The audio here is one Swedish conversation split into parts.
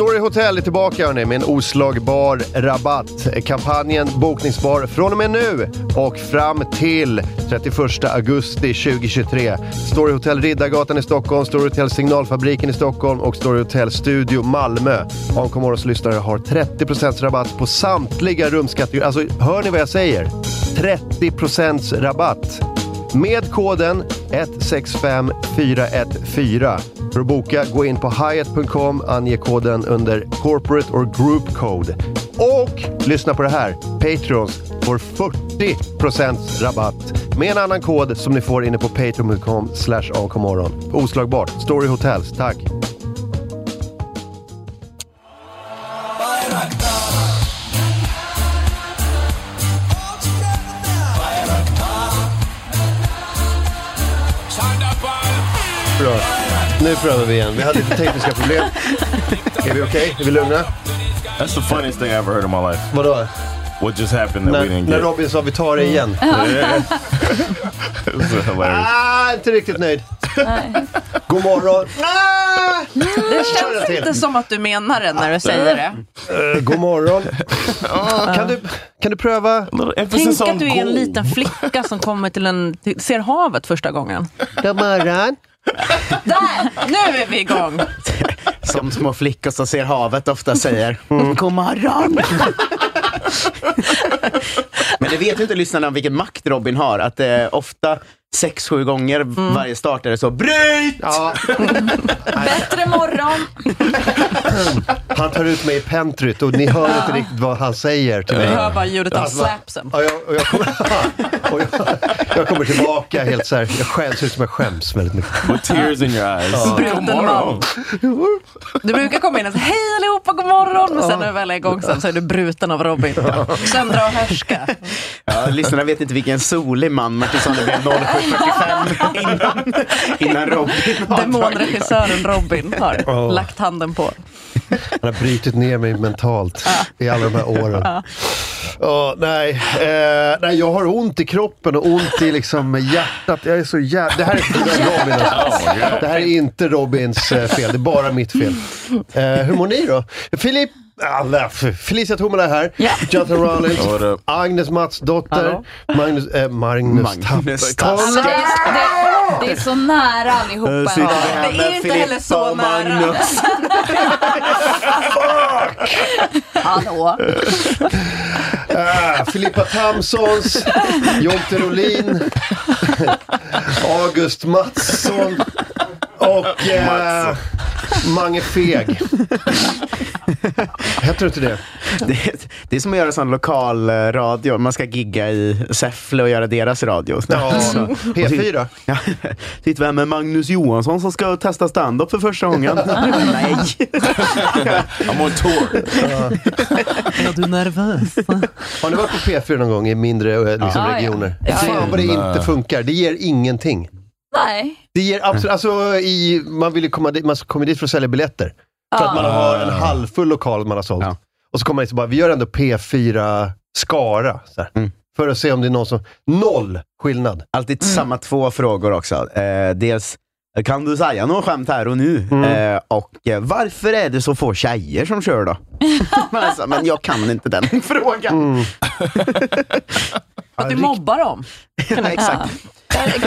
Story Hotel är tillbaka hörni, med en oslagbar rabatt. Kampanjen bokningsbar från och med nu och fram till 31 augusti 2023. Story Hotel Riddargatan i Stockholm, Story Hotel Signalfabriken i Stockholm och Story Hotel Studio Malmö. AMK Morgons lyssnare har 30% rabatt på samtliga rumskategorier. Alltså, hör ni vad jag säger? 30% rabatt! Med koden 165414. För att boka, gå in på hyatt.com, ange koden under corporate or group code. Och lyssna på det här! Patreons får 40% rabatt med en annan kod som ni får inne på patreon.com slash. Oslagbart. Story Hotels. Tack! Nu prövar vi igen. Vi hade lite tekniska problem. Är vi okej? Är vi lugna? That's the funniest thing I ever heard in my life. Vadå? What just happened that we När, didn't när get? Robin sa vi tar det igen. It was hilarious. Ah, inte riktigt nöjd. God morgon. Ah! Det känns till. inte som att du menar det när du säger det. Eh, god morgon. Kan du, kan du pröva? Tänk on att du är en gold. liten flicka som kommer till en, till, ser havet första gången. God morgon. Där! Nu är vi igång! Som små flickor som ser havet ofta säger. Mm, god morgon! Men det vet ju inte lyssnarna om vilken makt Robin har. Att det ofta sex, sju gånger varje start är det så bryt! Ja, Bättre morgon! han tar ut mig i pentryt och ni hör inte riktigt vad han säger till mig. hör bara ljudet av Alltså, slapsen. Ja, jag, och jag, kommer, och jag, jag kommer tillbaka helt så här, jag skäms, ser ut som jag skäms väldigt mycket. With tears in your eyes. Bruten man. Du brukar komma in och säga hej allihopa, god morgon. Men sen när du väl är igång sen så är du bruten av Robin. Söndra och härska. Ja, lyssnarna vet inte vilken solig man Martinsson det blev 07.45 innan, innan Robin har Demonregissören Robin har Ja. lagt handen på. Han har brutit ner mig mentalt i alla de här åren. Ja, nej, eh, nej, jag har ont i kroppen och ont i liksom hjärtat. Jag är så jävla... Det här är inte Robin alltså. Det här är inte Robins eh, fel, det är bara mitt fel. Eh, hur mår ni då? Filip, alla, Felicia Tomala är här. Ja. Jonathan Rollins? Agnes Mats dotter, Hallå. Magnus, eh, Magnus, Magnus Tapper. Det, är, så nära allihopa. Sitter Det är inte Filippa heller så nära. Hallå. Ah, Filippa Tamsons, Jonte Rolin, August Mattsson och eh, Mange Feg. Heter du inte det? Det, är- det är som att göra sån lokal eh, radio. Man ska gigga i Säffle och göra deras radio. Ja, Så- P4. Ja, sitter vi här med Magnus Johansson som ska testa stand-up för första gången. Nej. I'm on tour. Är du nervös? Har ni varit på P4 någon gång i mindre eh, liksom, Ja, ja. regioner? Ja, Fan ja. vad det inte funkar. Det ger ingenting. Nej. Det ger absolut, alltså i, man vill ju komma dit, man kommer dit för att sälja biljetter. För att man har en halvfull lokal man har sålt. Ja. Och så kommer man dit och bara, vi gör ändå P4 Skara. Så här, Mm. För att se om det är någon som, noll skillnad. Alltid samma två frågor också. Eh, dels, kan du säga något skämt här och nu? Eh, och eh, varför är det så få tjejer som kör då? alltså, men jag kan inte den frågan. Att du mobbar dem. Ja, exakt.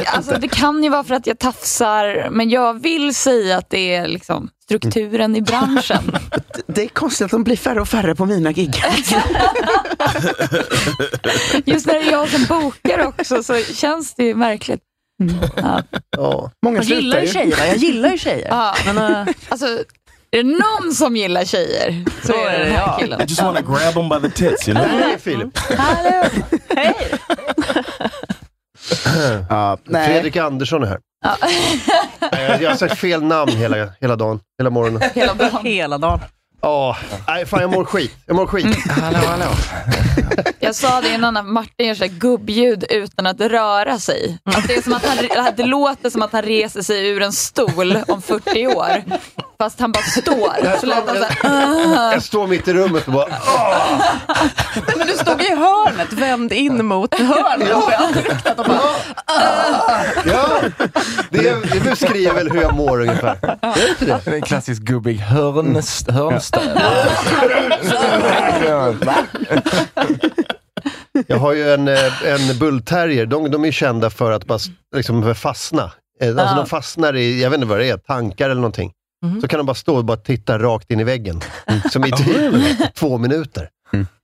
Alltså, det kan ju vara för att jag tafsar, men jag vill säga att det är liksom strukturen i branschen. Det är konstigt att de blir färre och färre på mina gig. Just när det är jag som bokar också så känns det ju märkligt. Ja. Ja. Många Jag gillar ju tjejer, jag gillar ju tjejer. Ja. Men, äh, Alltså, är det någon som gillar tjejer så är det den här killen. I just want to grab them by the tits, you know? Nej, Filip. hallå, hej! Nej. Fredrik Andersson är här. Nej, Jag har sagt fel namn hela, hela dagen, hela morgonen. Hela dagen. Hela dagen. Ja, nej fan jag mår skit. Jag mår skit. Hello, hello. Jag sa det innan att Martin gör så här gubbljud utan att röra sig. Att det, är som att han, det låter som att han reser sig ur en stol om 40 år. Fast han bara står. Så lät han så här, Jag står mitt i rummet och bara Men du stod i hörnet, vänd in mot hörnet. Ja. Och Ja, det, det beskriver väl hur jag mår ungefär. Är det inte det? Det är en klassisk gubbig hörnst, hörnstöd. Jag har ju en, eh, en bullterrier, de, de är kända för att bara liksom fastna. Eh, Alltså Ja. de fastnar i, jag vet inte vad det är, tankar eller någonting. Så kan de bara stå och bara titta rakt in i väggen. Som i typ två minuter.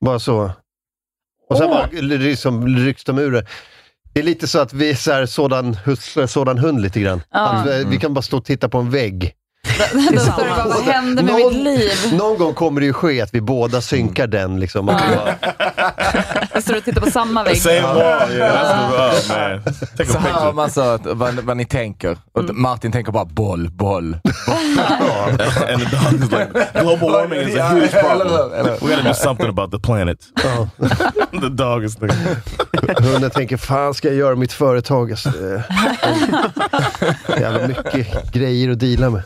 Bara så. Och sen bara liksom, rycks de ur det. Det är lite så att vi är så här, sådan sådan hund lite grann. Att eh, vi kan bara stå och titta på en vägg. Då står det bara, vad händer med mitt liv? någon gång kommer det ju ske att vi båda synkar den. Liksom, vi bara, Jag står och tittar på samma vägg. Same wall, yeah. That's Så hör picture. man så att, vad, vad ni tänker. Och Martin tänker bara boll, boll. and the dog is like, global warming is a huge problem. We gotta do something about the planet. the dog is like, Hunden tänker, fan ska jag göra mitt företag? Alltså, jävla mycket grejer att deala med.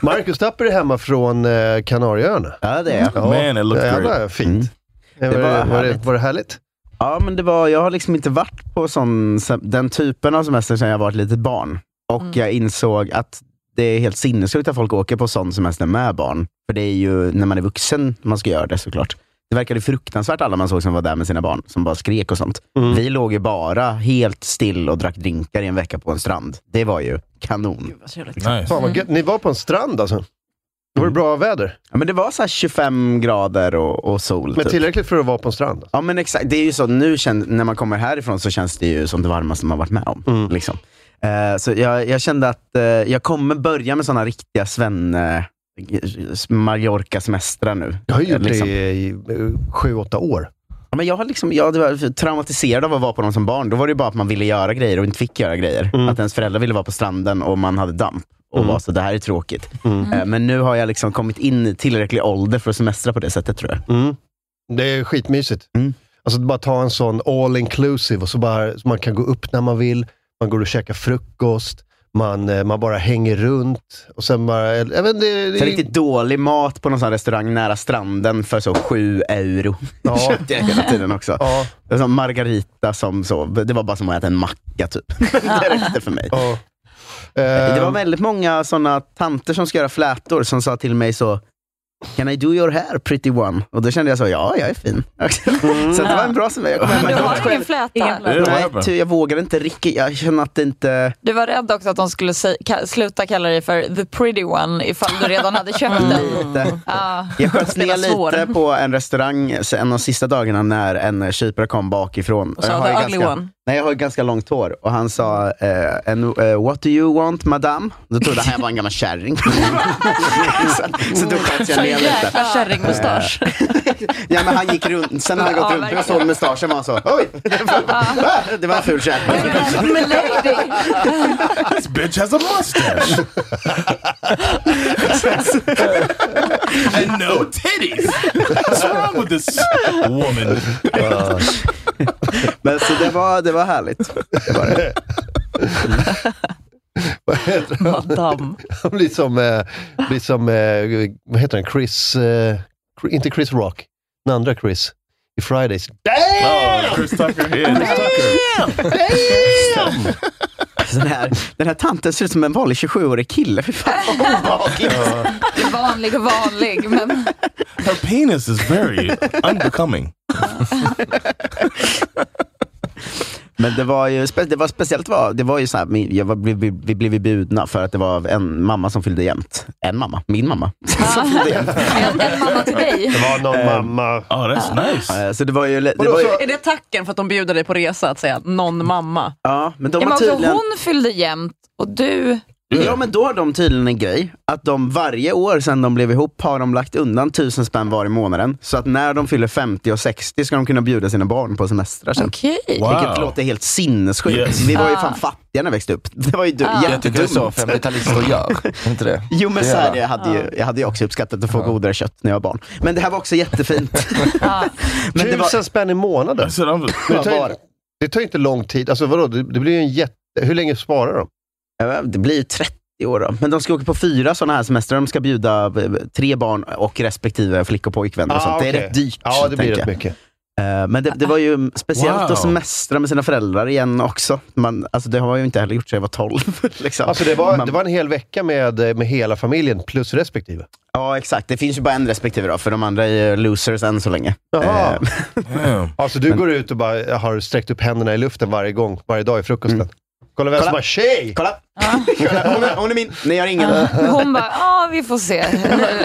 Marcus Tapper är hemma från eh, Kanarieöarna. Ja, det är jag. Ja, Man, it looks jävla great. fint. Det var, var det, var, det, härligt. var det härligt? Ja, men det var, jag har liksom inte varit på sån, den typen av semester sedan jag var ett litet barn. Och jag insåg att det är helt sinnessjukt att folk åker på sån semester med barn. För det är ju när man är vuxen man ska göra det såklart. Det verkade fruktansvärt alla man såg som var där med sina barn, som bara skrek och sånt. Vi låg ju bara helt still och drack drinkar i en vecka på en strand. Det var ju kanon. nice. Fan vad gött. Ni var på en strand alltså? Då var det bra väder? Ja, men det var så här 25 grader och, och sol. Men typ. tillräckligt för att vara på en strand? Ja men exakt, det är ju så nu känn, när man kommer härifrån så känns det ju som det varmaste man varit med om. Liksom. Eh, så jag, jag kände att eh, jag kommer börja med sådana riktiga svenne Mallorca-semestrar nu. Jag har gjort Liksom. det i sju, åtta år. Ja, men jag har liksom, jag var traumatiserad av att vara på dem som barn. Då var det bara att man ville göra grejer och inte fick göra grejer. Att ens föräldrar ville vara på stranden och man hade damp. Och var så, det här är tråkigt. Eh, men nu har jag liksom kommit in i tillräcklig ålder för att semestra på det sättet tror jag. Mm. Det är skitmysigt. Mm. Alltså bara ta en sån all inclusive och så bara, så man kan gå upp när man vill, man går och käkar frukost, man, eh, man bara hänger runt och sen bara, jag vet, inte, det, det, Så riktigt dålig mat på någon sån här restaurang nära stranden för så 7 euro. Ja. Köpte jag hela tiden också. Ja, Det var margarita som så, det var bara som att äta en macka typ. det räckte för mig. ja. Det var Eh, väldigt många såna tanter som ska göra flätor som sa till mig så Can I do your hair pretty one? Och då kände jag så, ja jag är fin. så det var en bra semester. Jag kom Men du har själv. ingen fläta. Ingen Nej, ty, jag vågade inte riktigt. Jag känner att det inte... Du var rädd också att de skulle sluta kalla dig för the pretty one ifall du redan hade köpt den. Lite. Ja. Jag sköt Spela ner lite på en restaurang en av de sista dagarna när en kypare kom bakifrån. Och sa the ugly ganska, one. Nej, jag har ju ganska långt hår och han sa eh, en, eh, What do you want madame? Då trodde han jag var en gammal kärring. så, så då sköt jag ner lite. Jäkla kärringmustasch. Ja, men han gick runt, sen när han Ja, gått runt och såg mustaschen var han så, oj, det var, det var en ful kärring. Men lady. This bitch has a mustache. and no titties. What's wrong with this woman? Men så det var, det var härligt. Det var det. vad heter han? Madame. Han blir som, eh, blir som eh, vad heter han, Chris, eh, inte Chris Rock, den andra Chris, i Fridays. Oh, Chris Tucker. Yeah, Tucker. Så Den här, den här tanten ser ut som en vanlig 27-årig kille. Fy fan vad obehagligt. Vanlig och vanlig, men Her penis is very unbecoming. Men det var ju spe, det var speciellt, var, det var ju så här, jag var, vi, vi, vi blev ju bjudna för att det var en mamma som fyllde jämnt. En mamma, min mamma. som fyllde jämnt. En, en mamma till dig. Det var någon Eh, mamma. Oh, that's nice. Så det var ju... Det var ju Är det tacken för att de bjuder dig på resa att säga någon mamma? ja, men de Ja, men tydligen... hon fyllde jämnt och du... Ja, men då har de tydligen en grej, att de varje år sedan de blev ihop har de lagt undan tusen spänn var i månaden. Så att när de fyller 50 och 60 ska de kunna bjuda sina barn på semestrar sen. Okej. Wow. Vilket låter helt sinnessjukt. Yes. Vi var ju Ah. fan fattiga när vi växte upp. Det var ju du- Ah. Jag tycker det är så jättedumt. 50-talister gör. Är inte det? Jo men Det så gör här, det. jag, hade ju, jag hade ju också uppskattat att få godare kött när jag var barn. Men det här var också jättefint. Ja. men det var, Tusen spänn i månaden. Men det, tar, ju- det tar ju inte lång tid. Alltså vadå, det, det blir ju en jätte... Hur länge sparar de? Det blir 30 år då. Men de ska åka på fyra sådana här semestrar. De ska bjuda eh, tre barn och respektive flick och pojkvänner och Ah, sånt. Det är rätt dyrt. Ja, det blir rätt mycket. Eh, Men det, det var ju speciellt Wow. att semestra med sina föräldrar igen också. Man, alltså det har jag ju inte heller gjort sedan jag var 12. Liksom. Alltså det var, Man- det var en hel vecka med, med hela familjen plus respektive. Ja, exakt. Det finns ju bara en respektive då, för de andra är ju losers än så länge. Jaha. Eh, damn. Alltså du går ut och bara har sträckt upp händerna i luften varje gång, varje dag i frukosten. Kolla vem som har tjej! Kolla! Kolla, hon, är, hon är min. Nej, jag har ingen. Hon bara, ja vi får se hur,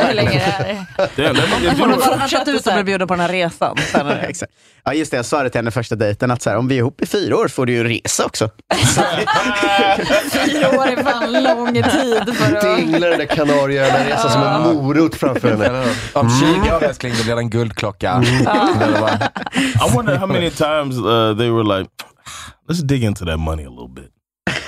hur länge det är. That, if Hon har bara fortsatt ut och blir bjuden på den här resan. Sen är det- Exakt. Ja, just det. Jag sa det till henne första dejten, att så här, om vi är ihop i fyra år får du ju en resa också. Fyra år är fan lång tid för att... Dinglar den där Kanarieöarna-resan som en morot framför henne. Eller hur? Om 20 år älskling, då blir det en guldklocka. Eller vad? I wonder how many times uh, they were like, let's dig into that money a little bit.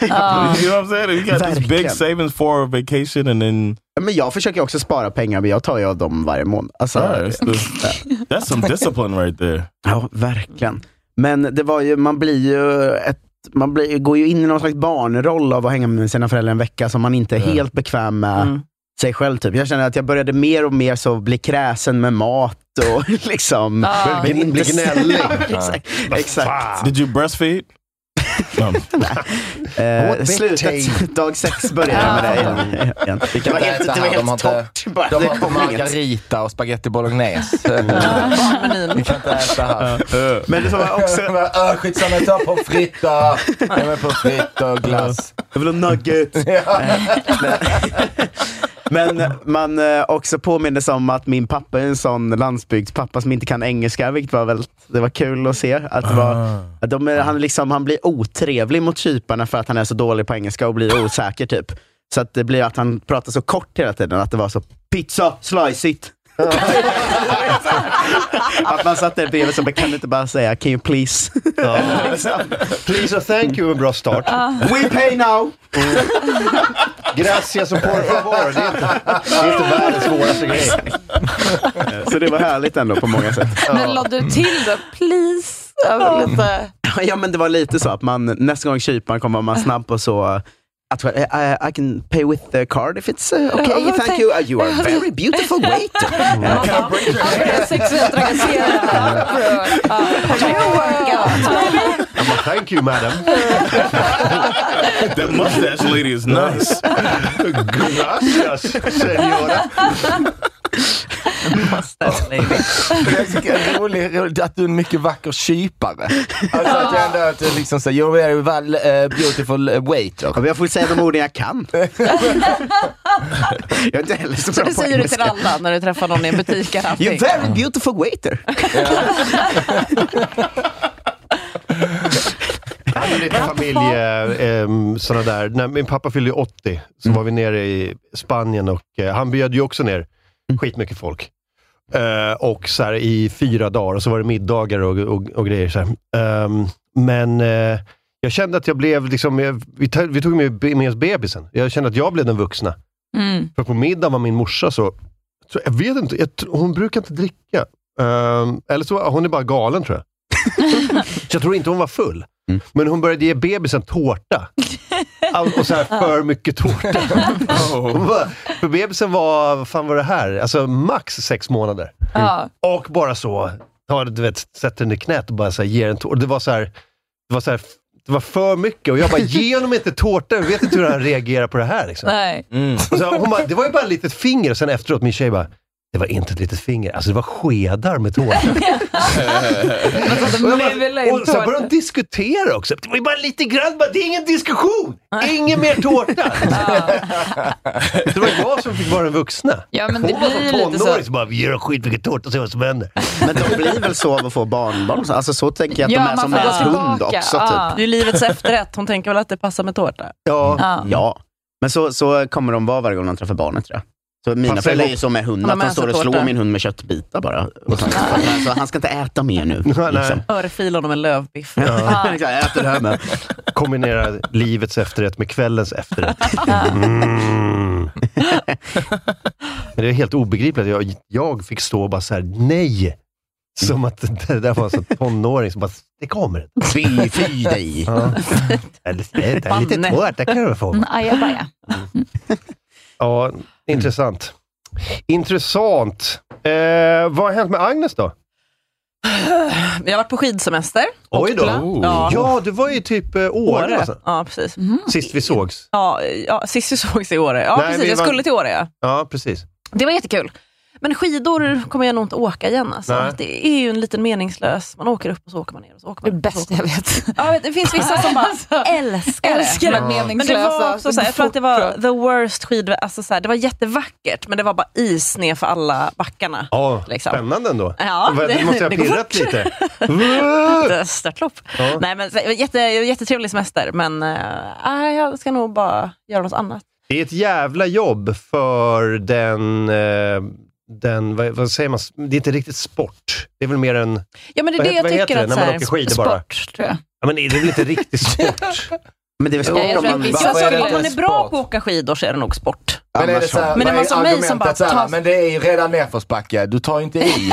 you know what I'm saying? You got this big Verkligen. savings for a vacation and then Men jag försöker också spara pengar, men jag tar ju av dem varje månad. Alltså, All right, that's, that's some discipline right there. Ja, verkligen. Men det var ju, man blir ju ett man blir, går ju in i någon slags barnroll av att hänga med sina föräldrar en vecka som man inte är helt bekväm med Mm. sig själv. Typ. Jag känner att jag började mer och mer så bli kräsen med mat och liksom... Inte- Bli gnällig. exakt. exakt. Did you breastfeed? Eh, slutet, dag sex började med det igen. Det kan var inte helt, äta det var de helt inte... torrt. Bara, De inget. margarita och spaghetti bolognese. Vi kan inte äta här. Men det var också... Äh, Skitsamma, ta pommes frites då. Jag med pommes frites och glass. Jag vill ha nuggets. Men man eh, också påminner om att min pappa är en sån landsbygdspappa som inte kan engelska, vilket var väldigt, det var kul att se. Att det var, att de, han, liksom, han blir otrevlig mot kyparna för att han är så dålig på engelska och blir osäker typ. Så att det blir att han pratar så kort hela tiden, att det var så pizza, slice it. Att man satt där bredvid så kan inte bara säga can you please? Please och thank you en bra start. We pay now! Gracias och por favor. Det är inte, det är inte världens svåraste grej. Så det var härligt ändå på många sätt. Men la du till då, please? Lite... Ja men det var lite så att man nästa gång kyparen kommer man snabb på så att, I, I can pay with the card if it's uh, okay, Ja, thank you. Uh, you are very beautiful waiter. I'm thank you madam. that mustache lady is nice. Gracias senora. Tycker det är roligt, roligt att du är en mycket vacker kypare. Alltså att jag ändå att du liksom säger, you're very well, uh, beautiful uh, waiter. Ja, men jag får säga de orden jag kan. jag är inte heller så Så bra det på säger du till engelska. alla när du träffar någon i en butik. You're very beautiful waiter. Jag hade lite familje, eh, såna där. När min pappa fyllde ju 80, så var vi nere i Spanien och eh, han bjöd ju också ner skitmycket folk. Eh, och så här, i fyra dagar, och så var det middagar och, och, och grejer. Så här. Ehm, men eh, jag kände att jag blev, liksom, jag, vi, tog, vi tog med, med oss bebisen. Jag kände att jag blev den vuxna. Mm. För på middagen var min morsa så, så jag vet inte, jag, hon brukar inte dricka. Ehm, eller så hon är bara galen tror jag. jag tror inte hon var full. Men hon började ge bebisen tårta. Och så här för mycket tårta. Bara- för bebisen var, vad fan var det här? Alltså max sex månader. Ja. Och bara så, tar, du vet, sätter den i knät och bara så här, ger en tårta. Det var så här, det var så här, det var för mycket och jag bara, ge honom inte tårta. Jag vet inte hur han reagerar på det här. Liksom. Nej. Och så, hon bara, det var ju bara ett litet finger och sen efteråt, min tjej bara, Det var inte ett litet finger, alltså det var skedar med tårta. Och, bara, in och sen började de tårta. diskutera också. Det var ju bara lite grann, bara, det är ingen diskussion! Ingen mer tårta! det var jag som fick vara den vuxna. Ja, men det Hon var som tonåring så bara, vi gör en skitmycket tårta och ser vad som händer. Men de blir väl så av att få barnbarn? Alltså så tänker jag att Ja, de är som ens hund också. Ja. Typ. Det är livets efterrätt. Hon tänker väl att det passar med tårta. Ja, Ja. Ja, men så, så kommer de vara varje gång de träffar barnet tror jag. Så mina Fast föräldrar är det- ju så med har att de står sig och slår min hund med köttbitar bara. Och så han ska inte äta mer nu. Liksom. Örfil honom med lövbiff. Ja. Jag äter det här med. kombinera livets efterrätt med kvällens efterrätt. Mm. Men det är helt obegripligt. Jag, jag fick stå och bara så här, nej! Som att det där var en tonåring som bara, det kommer. Fy, fy dig. Ja. Eller, det är lite tårta kan du få. Mm, Ajabaja. Ja, intressant. Intressant. Eh, vad har hänt med Agnes då? Vi har varit på skidsemester. Oj då. Ja. Ja, du var ju typ eh, Åre. Åre. alltså. Ja, precis. Sist vi sågs. Ja, ja, sist vi sågs i Åre. Ja, Nej, precis. vi Jag var- skulle till Åre, ja. Ja, precis. Det var jättekul. Men skidor kommer jag nog inte åka igen. Alltså. Det är ju en liten meningslös... Man åker upp och så åker man ner och så åker Det är man. det bästa jag vet. Ja, vet, det finns vissa som bara älskar det. Älskar det Men- Men det var också så jag tror att det var the worst skid... Alltså så det var jättevackert, men det var bara is ner för alla backarna. Ja, Liksom. spännande ändå. Ja, det, det- måste ha pirrat lite. Störtlopp. Ja. Nej, men, så- jätte, jättetrevlig semester, men äh, jag ska nog bara göra något annat. Det är ett jävla jobb för den, eh, den vad, vad säger man, det är inte riktigt sport. Det är väl mer en, Ja, men det är det heter- jag tycker det att när så man här, åker skidor bara? Sport, tror jag. ja men det är väl inte riktigt sport? Men det är väl sport om man... vi Jag det om man är bra på att åka skidor så är det nog sport. Men är det så här, Men det var är som mig som bara så här, tar- Men det är ju redan nerförsbacke, du tar ju inte i.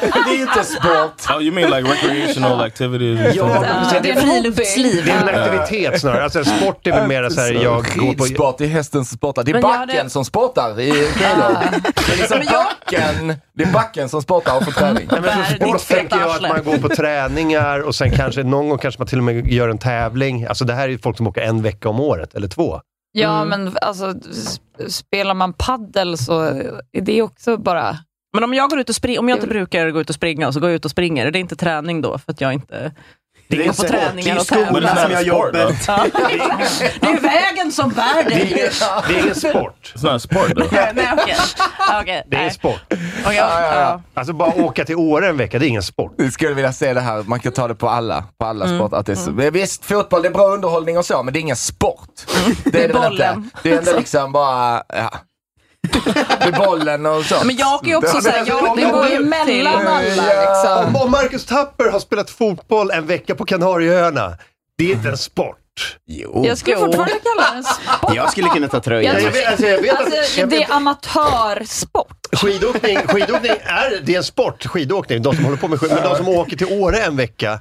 det är ju inte sport. Oh, you mean like recreational activities? Ja, precis, det är friluftsliv. det är en aktivitet snarare. Alltså sport är väl mer så här, jag går på... Skidsport, det är hästen som sportar. Det är backen hade- som sportar i skidor. Det är liksom backen, det är backen som sportar och får träning. Nej, men Bär sport tänker jag att man går på träningar och sen kanske någon gång kanske man till och med gör en tävling. Alltså det här är ju folk som åker en vecka om året, eller två. Ja, men alltså, spelar man paddel så är det också bara... Men om jag går ut och springer, om jag inte brukar gå ut och springa så går jag ut och springer, är det inte träning då? För att jag inte Det går på sport. träningar och Det är som not gör a sport, though. jobbet. Ja. Det är vägen som bär Det är dig. det är sport. Not a sport though. Nej, okej. Ja, okej. Det är Nej. sport. Okej, ja. Alltså bara åka till Åre en vecka, det är ingen sport. Jag skulle vilja se det här, man kan ta det på alla, på alla Mm. sporter. Att det är så, Visst, fotboll det är bra underhållning och så, men det är ingen sport. Det är det bollen. inte. Det är ändå liksom bara, ja. Är bollen och så. Men jag åker ju också såhär, jag, Det går ju mellan alla liksom. Om Marcus Tapper har spelat fotboll en vecka på Kanarieöarna, det är inte en sport. Jo. Jag skulle fortfarande kalla det en sport. Jag skulle kunna ta tröjan. Jag Jag vet, alltså, jag vet att, Alltså, jag det vet, är amatörsport. skidåkning, skidåkning är, det är en sport, skidåkning. De som håller på med skid, men de som åker till Åre en vecka,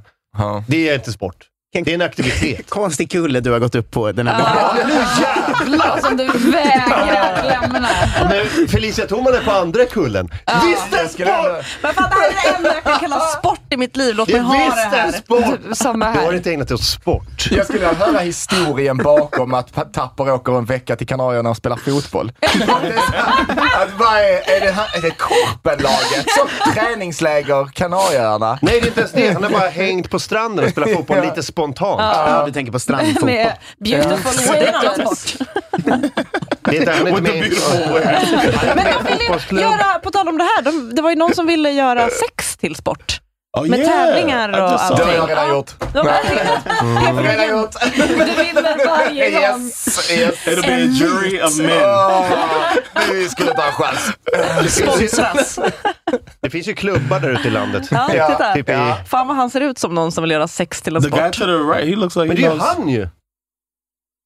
det är inte sport. Det är en aktivitet. Konstig kulle du har gått upp på den här Ja. dagen. Nu jävlar! Som du vägrar lämna. Men Felicia Thoman är på andra kullen. Visst är sport! Men fan, det här är det enda jag kan kalla sport i mitt liv. Låt Det mig är ha det visst en här. sport! Samma Du har här. inte ägnat dig åt sport. Jag skulle vilja höra historien bakom att Tapper åker en vecka till Kanarierna och spelar fotboll. Att är här- vad är, är, det, här- är det Korpenlaget som träningsläger Kanarieöarna? Nej, det är inte ens det. Han har bara hängt på stranden och spelat fotboll lite spontant. Ja, du tänker på strandfotboll. Med beautiful sport. Det är Han är Men de ville göra, på tal om det här, de, det var ju någon som ville göra sex till sport. Oh, Med tävlingar I och saw Det allting. har jag redan gjort. De Redan gjort. Du vinner varje gång. Yes, yes. It'll be a jury of men. Åh, vi skulle ta en chans. sponsras. Det finns ju klubbar där ute i landet. Ja, titta. Typ Ja. Fan vad han ser ut som någon som vill göra sex till en The guy sport. to the right, he looks like Men he det är ju han ju!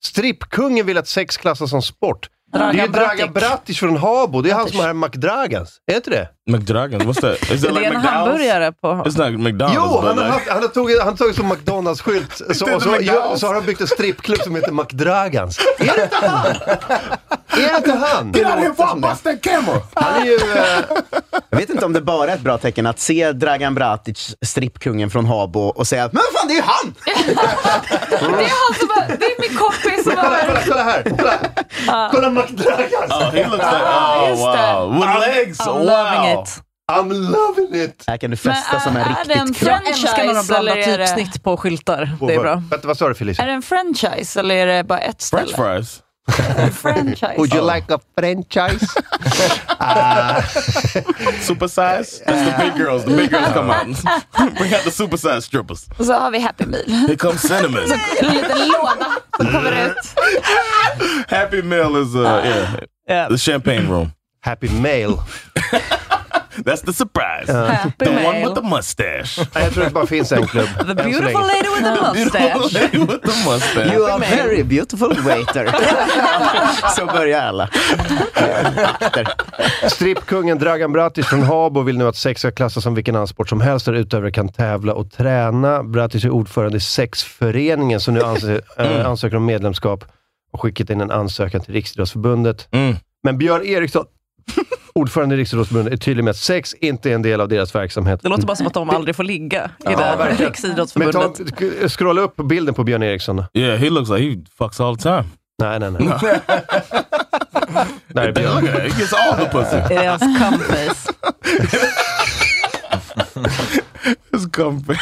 Strippkungen vill att sex klassas som sport. Det är Dragan Dragan Bratic. Från Habo. Det är han som har McDragans. Är inte det? McDragons, what's that? Is Det it är like en McDonald's? hamburgare på... It's not McDonald's, Jo, han har, like, haft, han har tagit, han har tagit som McDonalds-skylt så, och så, så har han byggt en strippklubb som heter McDragans. Är det inte han? Är det inte han? Get out here bust that camera! Han är ju... eh, Jag vet inte om det bara är ett bra tecken att se Dragan Bratic, strippkungen från Habo, och säga att men fan det är ju han! Det är han som var, det är min kompis som var... kolla, kolla här! Kolla, kolla McDragan! Oh, he looks like, oh det. wow. With legs, I'm wow. loving it. I'm loving it! Här kan du festa som en är det en riktigt kram. Jag älskar när de franchise eller blandar typsnitt på skyltar. Det är bra. Vänta, vad sa du Felicia? är det en franchise eller är det bara ett ställe? French fries. Franchise. Would you like a franchise? Super size. That's the big girls. The big girls come out. Bring out the super size strippers. Och så har vi Happy Meal. Here comes cinnamon. En liten låda som kommer ut. Happy meal is uh yeah. Yeah. The champagne room. Happy mail. That's the surprise. Happy the one mail. with the mustache. Nej, Jag tror det bara finns en klubb. The beautiful lady with the mustache. Lady with the mustache. You are very beautiful waiter. Så börjar alla. Strippkungen Dragan Bratic från Habo vill nu att sex ska klassas som vilken annan sport som helst där utövare kan tävla och träna. Bratic är ordförande i sexföreningen som nu ansöker, äh, ansöker om medlemskap och skickat in en ansökan till Riksidrottsförbundet. Mm. Men Björn Eriksson, ordförande i Riksidrottsförbundet, är tydlig med att sex inte är en del av deras verksamhet. Det låter bara som att de aldrig får ligga i det. Men ta, Riksidrottsförbundet. scrolla upp på bilden på Björn Eriksson. Yeah, he looks like he fucks all the time. Nej, nej, nej. Look Björn. He gets all the pussy. Det är hans cumface. His comfy.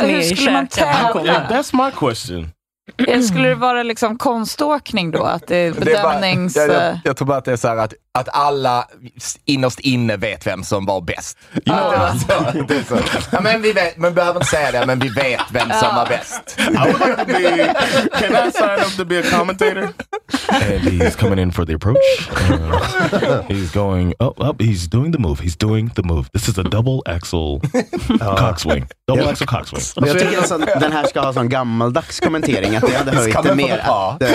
Hur skulle man tävla? That's my question. Skulle det vara liksom konståkning då? Att det är Det är bara- bedömnings... jag, jag, jag tror bara att det är så här att, att alla innerst inne vet vem som var bäst. Att det var så, det så. Ja, men vi vet, man behöver inte säga det, men vi vet vem som var bäst. I would like to be. Can I sign up to be a commentator? And he's coming in for the approach. Uh, he's going. Oh, oh, he's doing the move. He's doing the move. This is a double axle cockswing. Double axle cockswing. Men jag tycker alltså, att den här ska ha sån gammaldags kommentering, att det hade höjt det mer. Att, eh,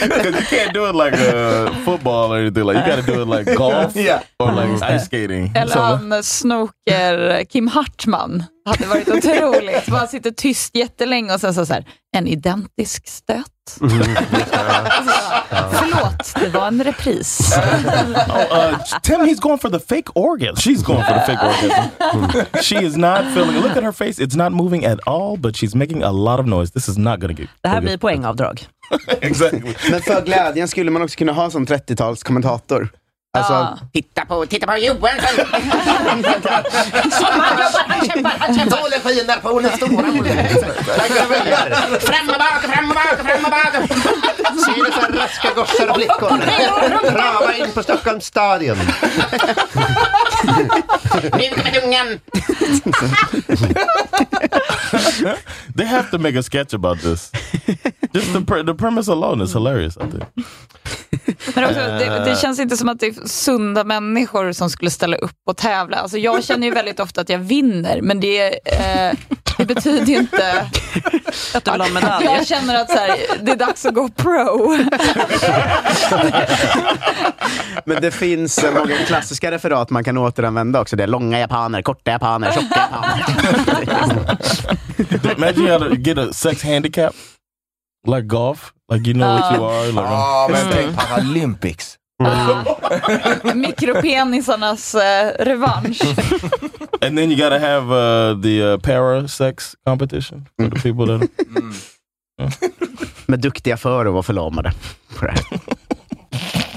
Because you can't do it like uh, football or anything. Like you got to do it like golf Yeah. or like ice skating. Eller han snooker Kim Hartman. hade varit otroligt. Man sitter tyst jättelänge och sen så, så här, en identisk stöt. Mm. Förlåt, det var en repris. Oh, uh, Tim, he's going for the fake organ. She's going for the fake orgasm. she is not feeling. Look at her face; it's not moving at all. But she's making a lot of noise. This is not to get. Det här blir poängavdrag. exactly. Men för glädjen skulle man också kunna ha som 30-talskommentator. Alltså, Ja. titta på, titta på Johansson! han jobbar, han kämpar, han kämpar. Solen skiner på den stora Fram och bak, fram och bak, fram och bak. Här raska gossar och flickor? Trava in på Stockholms stadion. Mjuka med tungan. They have to make a sketch about this. Just the pre- the premise alone is hilarious. I think. Men också, det, det känns inte som att det är sunda människor som skulle ställa upp och tävla. Alltså, jag känner ju väldigt ofta att jag vinner, men det, eh, det betyder inte Att du vill ha medalj. jag känner att så här, det är dags att gå pro. Men det finns eh, många klassiska referat man kan återanvända också. Det är långa japaner, korta japaner, tjocka japaner. Imagine you had to get a sex handicap, like golf. Like you know what you are. Like, Ja, men tänk Paralympics. Mikropenisarnas eh, revansch. and then you got to have uh, the uh, para sex competition for the people that. Men duktiga för att vara förlamade.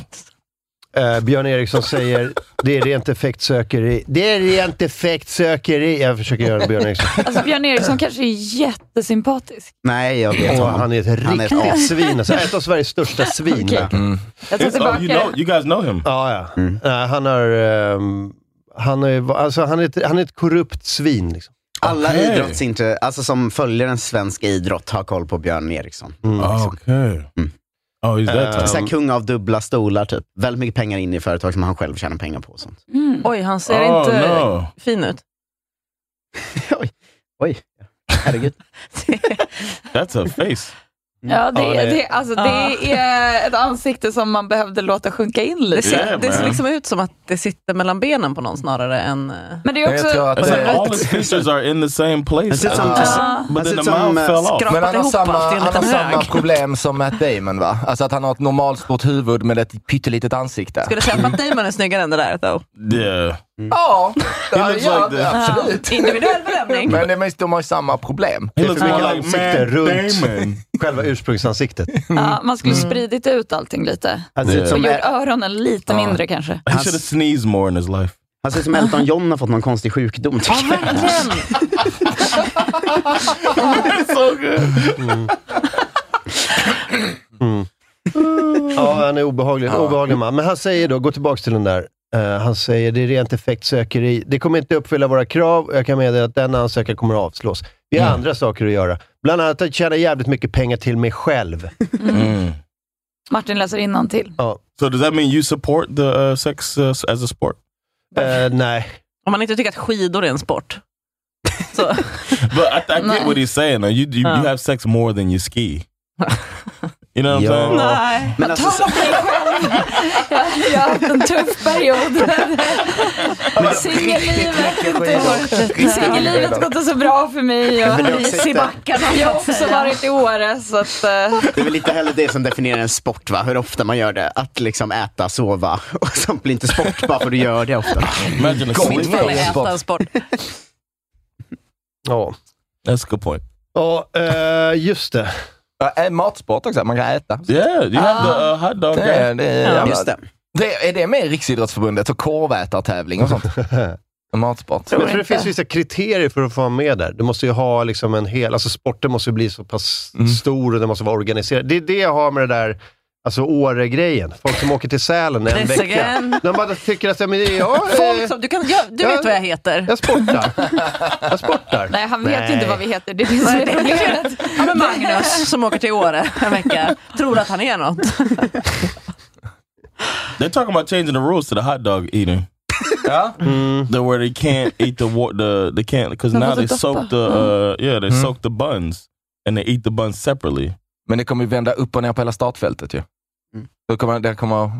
Eh, Björn Eriksson säger, det är rent effektsökeri. Det är rent effektsökeri. Jag försöker göra Björn Eriksson. Alltså, Björn Eriksson kanske är jättesympatisk. Nej, jag vet honom. han är ett Han är ett riktigt svin. Alltså, ett av Sveriges största svin. Okej. verkligen. Jag tar tillbaka oh, you know, you guys know him. Ja, ja. Nej, han har... ehm, han, är, alltså, han, är ett, han är ett korrupt svin. Liksom. Alla Okej. idrottsintre, alltså som följer en svensk idrott har koll på Björn Eriksson. Okay. Oh, type. Så här, kung av dubbla stolar typ. Väldigt mycket pengar in i företag som han själv tjänar pengar på. Och sånt. Oj, han ser Oh, inte no. fin ut. Oj, oj. Herregud. That's a face. Ja, det, Ja, det- det, alltså, det är ett ansikte som man behövde låta sjunka in Det lite. ser, Yeah, det ser liksom ut som att det sitter mellan benen på någon snarare än... eh, Men det är Jag också... tror att det like all är... his features are in the same place. Han ser ut som- Uh, ser the som, mouth eh, fell Men han har samma, han har samma problem som Matt Damon va? Alltså att han har ett normalstort huvud med ett pyttelitet ansikte. Skulle du säga att Matt Damon är snyggare än det där? Though? Yeah. Ja, He ja, looks ja the- absolut. Individuell bedömning. Men det är- de har ju samma problem. He är för mycket ansikte runt. Damon. Själva ursprungsansiktet. Ja, man skulle spridit ut allting lite. Och gjort öronen lite Ja. mindre kanske. He should have sneezed more in his life. han ser ut som Elton John har fått någon konstig sjukdom. Ja, tycker jag. verkligen. so good. Ja, han är obehaglig. obehaglig man. Men han säger då, gå tillbaka till den där. Eh, han säger, det är rent effektsökeri. Det kommer inte uppfylla våra krav och jag kan meddela att den ansökan kommer att avslås. Vi har andra saker att göra. Bland annat att tjäna jävligt mycket pengar till mig själv. Mm. Martin läser till. Ja. So does that mean you support the uh, sex uh, as a sport? Eh, nej. Om man inte tycker att skidor är en sport. Så, But I, I get what he's saying. You, you, you have sex more than you ski. You know what I'm Ja. saying? nej. Men alltså, så- Jag, jag har haft en tuff period. Singellivet Singellivet går inte så bra för mig. Och Men det är också Is i inte- backarna. jag har också varit i Åre. Så att, eh, det är väl inte heller det som definierar en sport, va? hur ofta man gör det. Att liksom äta, sova. Och sånt blir inte sport bara för du gör det ofta. Imagine a äta en sport. Ja, That's a good point. ja eh, just det. Ja, är matsport också, man kan äta. Yeah, you have the uh, hot dog Det guy. är, det är, Ja. Just det. Det, är det med i Riksidrottsförbundet? Så korvätartävling och sånt? Matsport. Jag tror det finns vissa kriterier för att få vara med där. Du måste ju ha liksom en hel, alltså sporten måste ju bli så pass Mm. stor och den måste vara organiserad. Det är det jag har med det där, alltså Åre-grejen. Folk som åker till Sälen en This vecka. De bara tycker att, ja, men, ja, Folk som, du kan, ja, du Ja. vet vad jag heter. jag sportar. Jag sportar. nej, han vet ju Nej. inte vad vi heter. Det är det som är problemet. Ja, men Magnus som åker till Åre en vecka tror att han är något. They're talking about changing the rules to the hot dog eating. Ja. Mm. The where they can't eat the the they can't because now they soak the uh yeah they Mm. soak the buns and they eat the buns separately. Men det kommer ju vända upp och ner på hela startfältet ju. Mm. Då kommer, det kommer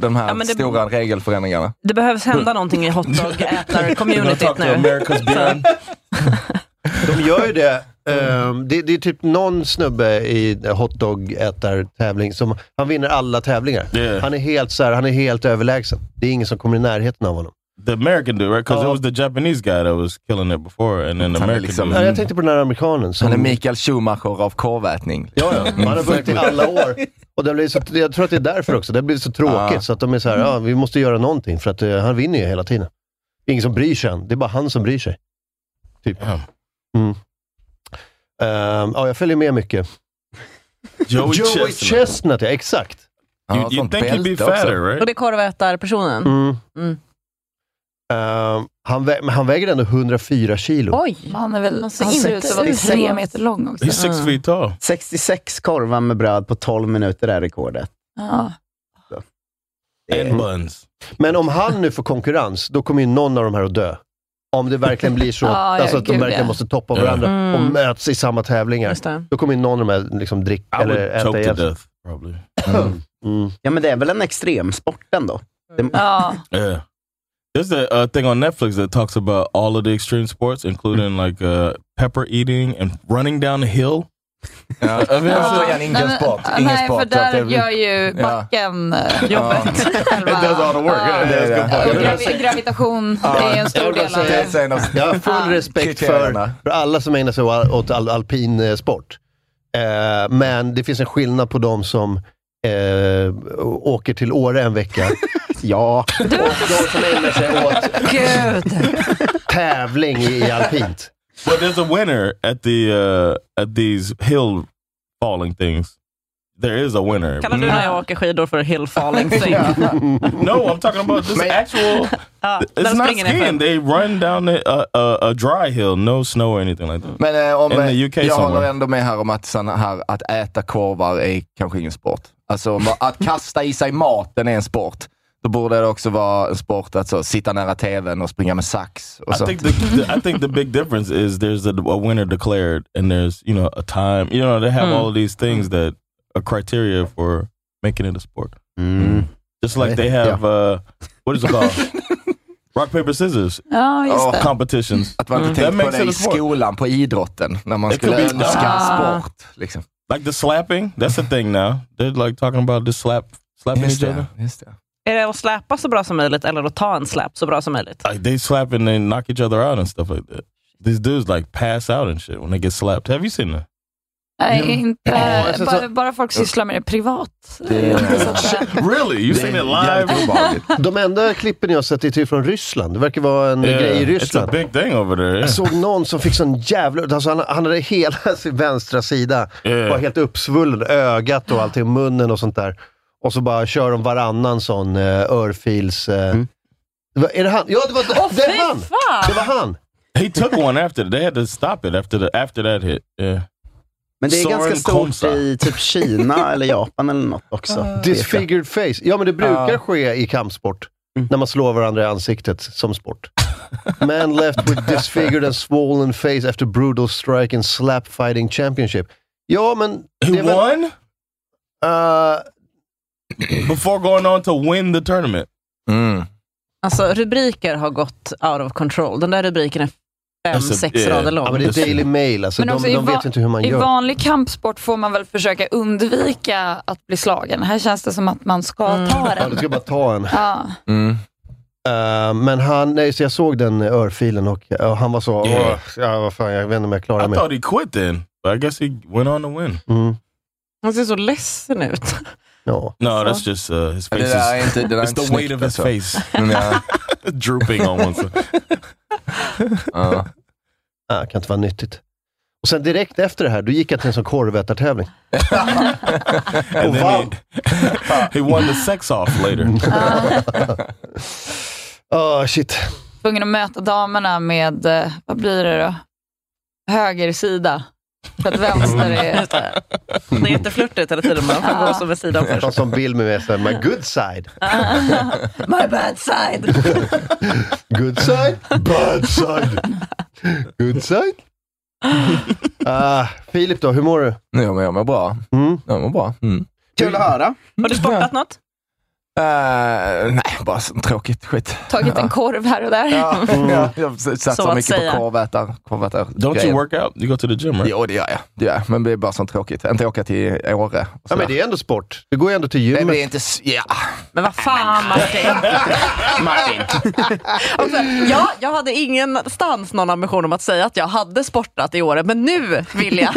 de här Ja, stora regelförändringarna. Det behövs hända någonting i hotdog-ätar-communityt nu. De gör ju det. Ehm, det, det är typ någon snubbe i hotdog-ätartävling som, han vinner alla tävlingar. Yeah. Han är helt så här, han är helt överlägsen. Det är ingen som kommer i närheten av honom. The American dude, right? Because it was the Japanese guy that was killing it before, and then the Han är American liksom- dude. Ja, jag tänkte på den här amerikanen som... Han är Mikael Schumacher av korvätning. Ja, ja. Han har vunnit i alla år. Och det blir så, jag tror att det är därför också. Det blir så tråkigt. Ja. Så att de är så här, ja, vi måste göra någonting. För att eh, han vinner ju hela tiden. Det är ingen som bryr sig än. Det är bara han som bryr sig. Typ. Yeah. Mm. Ehm, ja, jag följer med mycket. Joey, Joey Chestnut. Chestnut, ja exakt. You, Ja, you sånt think he'd be bälte fatter, också. right? Och det är korvätarpersonen. Mm. Mm. Ehm, han, vä- men han väger ändå 104 kilo. Oj! Han, är väl, Han ser ut att vara tre meter lång också. He's six feet tall. 66 korvar med bröd på 12 minuter är rekordet. Ja. And buns. Men om han nu får konkurrens, då kommer ju någon av de här att dö. Om det verkligen blir så, ja, alltså att de verkligen ja. måste toppa varandra Mm. och möts i samma tävlingar. Då kommer ju någon av de här liksom drick, I would eller äta choke to death, probably. Mm. Ja, men det är väl en extremsport ändå? Det, Ja. There's a uh, thing on Netflix that talks about all of the extreme sports, including like uh, pepper eating and running down a hill. Ja, Ja. återigen ingen Nej, men- sport. Ingen Nej, sport. för där gör ju Ja. backen eh, Jobbet. själva. It does all the work. Ja. Yeah, det är det. gravi gravitation är en stor del av Det Jag har full Ja. respekt för, för alla som ägnar sig åt all, alpin eh, sport. Eh, men det finns en skillnad på de som eh, åker till Åre en vecka ja, och de som ägnar sig åt Gud! tävling i, alpint. But there's a winner at the uh, at these hill falling things. There is a winner. Kallar du när jag åker skidor för hill falling thing? no, I'm talking about this actual. Ja, It's not skiing. They run down the, uh, uh, a dry hill, no snow or anything like that. Men eh, om, In the eh, UK jag somewhere. håller ändå med här om att, såna här, att äta korvar är kanske ingen sport. Alltså att kasta i sig maten är en sport. Så borde det också vara en sport att så, sitta nära tvn och springa med sax. Och I så. think the, the I think the big difference is there's a, a winner declared and there's you know a time. You know they have Mm. all of these things that are criteria for making it a sport. Mm. Just like they have uh, what is it called? Rock paper scissors Ja, just det. competitions. Att man inte That tänkte på det i skolan, på idrotten, när man It skulle önska en Ah. sport. Liksom. Like the slapping, that's a thing now. They're like talking about this slap, slapping Just each other. just det. Är det att släpa så bra som möjligt eller att ta en släp så bra som möjligt? Like they slap and they knock each other out and stuff like that. These dudes like pass out and shit when they get slapped. Have you seen that? Nej, inte, alltså, bara, så- bara folk sysslar med det privat. Really? You seen it live? De enda klippen jag sett är typ från Ryssland. Det verkar vara en Yeah, grej i it's a Ryssland. big thing over there. Yeah. Jag såg någon som fick sån jävla... Alltså han, han hade hela sin vänstra sida Yeah. var helt uppsvullen, ögat och allting, munnen och sånt där. Och så bara kör de varannan sån uh, örfils... eh, det var, är det han? Ja, det var, det fy är han! Det var han! He took one after. They had to stop it after the after that hit. Yeah. Men det är Soren ganska stort Komsa. i typ Kina eller Japan eller något också. jag. Disfigured face. Ja, men det brukar Ja. ske i kampsport. Mm. När man slår varandra i ansiktet som sport. Man left with disfigured and swollen face after brutal strike in slap fighting championship. Ja, men... Det är väl- won Uh, before going on to win the tournament. Mm. Alltså rubriker har gått out of control. Den där rubriken är fem, Alltså, sex eh, rader lång. ja, men det är Daily Mail. Alltså, Men de i de vet inte hur man I gör. vanlig kampsport får man väl försöka undvika att bli slagen. Här känns det som att man ska Mm. ta Ja, den. du ska bara ta en. Ja. Mm. Uh, men han, nej, så jag såg den örfilen och uh, han var så, Yeah. "Åh, ja vad fan, jag vet inte om jag I klarar mig. thought he quit then, but I guess he went on to win. Mm. Han ser så ledsen ut. No, So- that's just uh, his face det där är inte, det där är It's the weight of his face drooping on one side. Ja. Ah, kan inte vara nyttigt. Och sen direkt efter det här, då gick jag till en sån korvätartävling. And then he, he won the sex off later. Ah shit. Tvungen att möta damerna med, eh, vad blir det då? Höger sida. För att vänster är... Det är jätteflörtigt hela tiden. Man får gå som en sidan En först. sån bild med mig, så här, my good side. My bad side. Good side, bad side. Good side. Ah, Filip då, hur mår du? Ja, men jag mår bra. Mm. Jag mår bra. Mm. Kul att höra. Har du sportat något? Eh, nej, bara så tråkigt skit. Tagit en korv här och där. Ja, ja, jag Så satsar att mycket säga. på korvätar. korvätar Don't you work out? You go to the gym, right? Jo, det gör jag. Det gör jag. Men det är bara så tråkigt. Inte åka till Åre. Ja, men det är ändå sport. Du går ju ändå till det blir gymmet. inte... s- Ja. Men vad fan Martin. Martin. Också, ja, jag hade ingenstans någon ambition om att säga att jag hade sportat i år, men nu vill jag.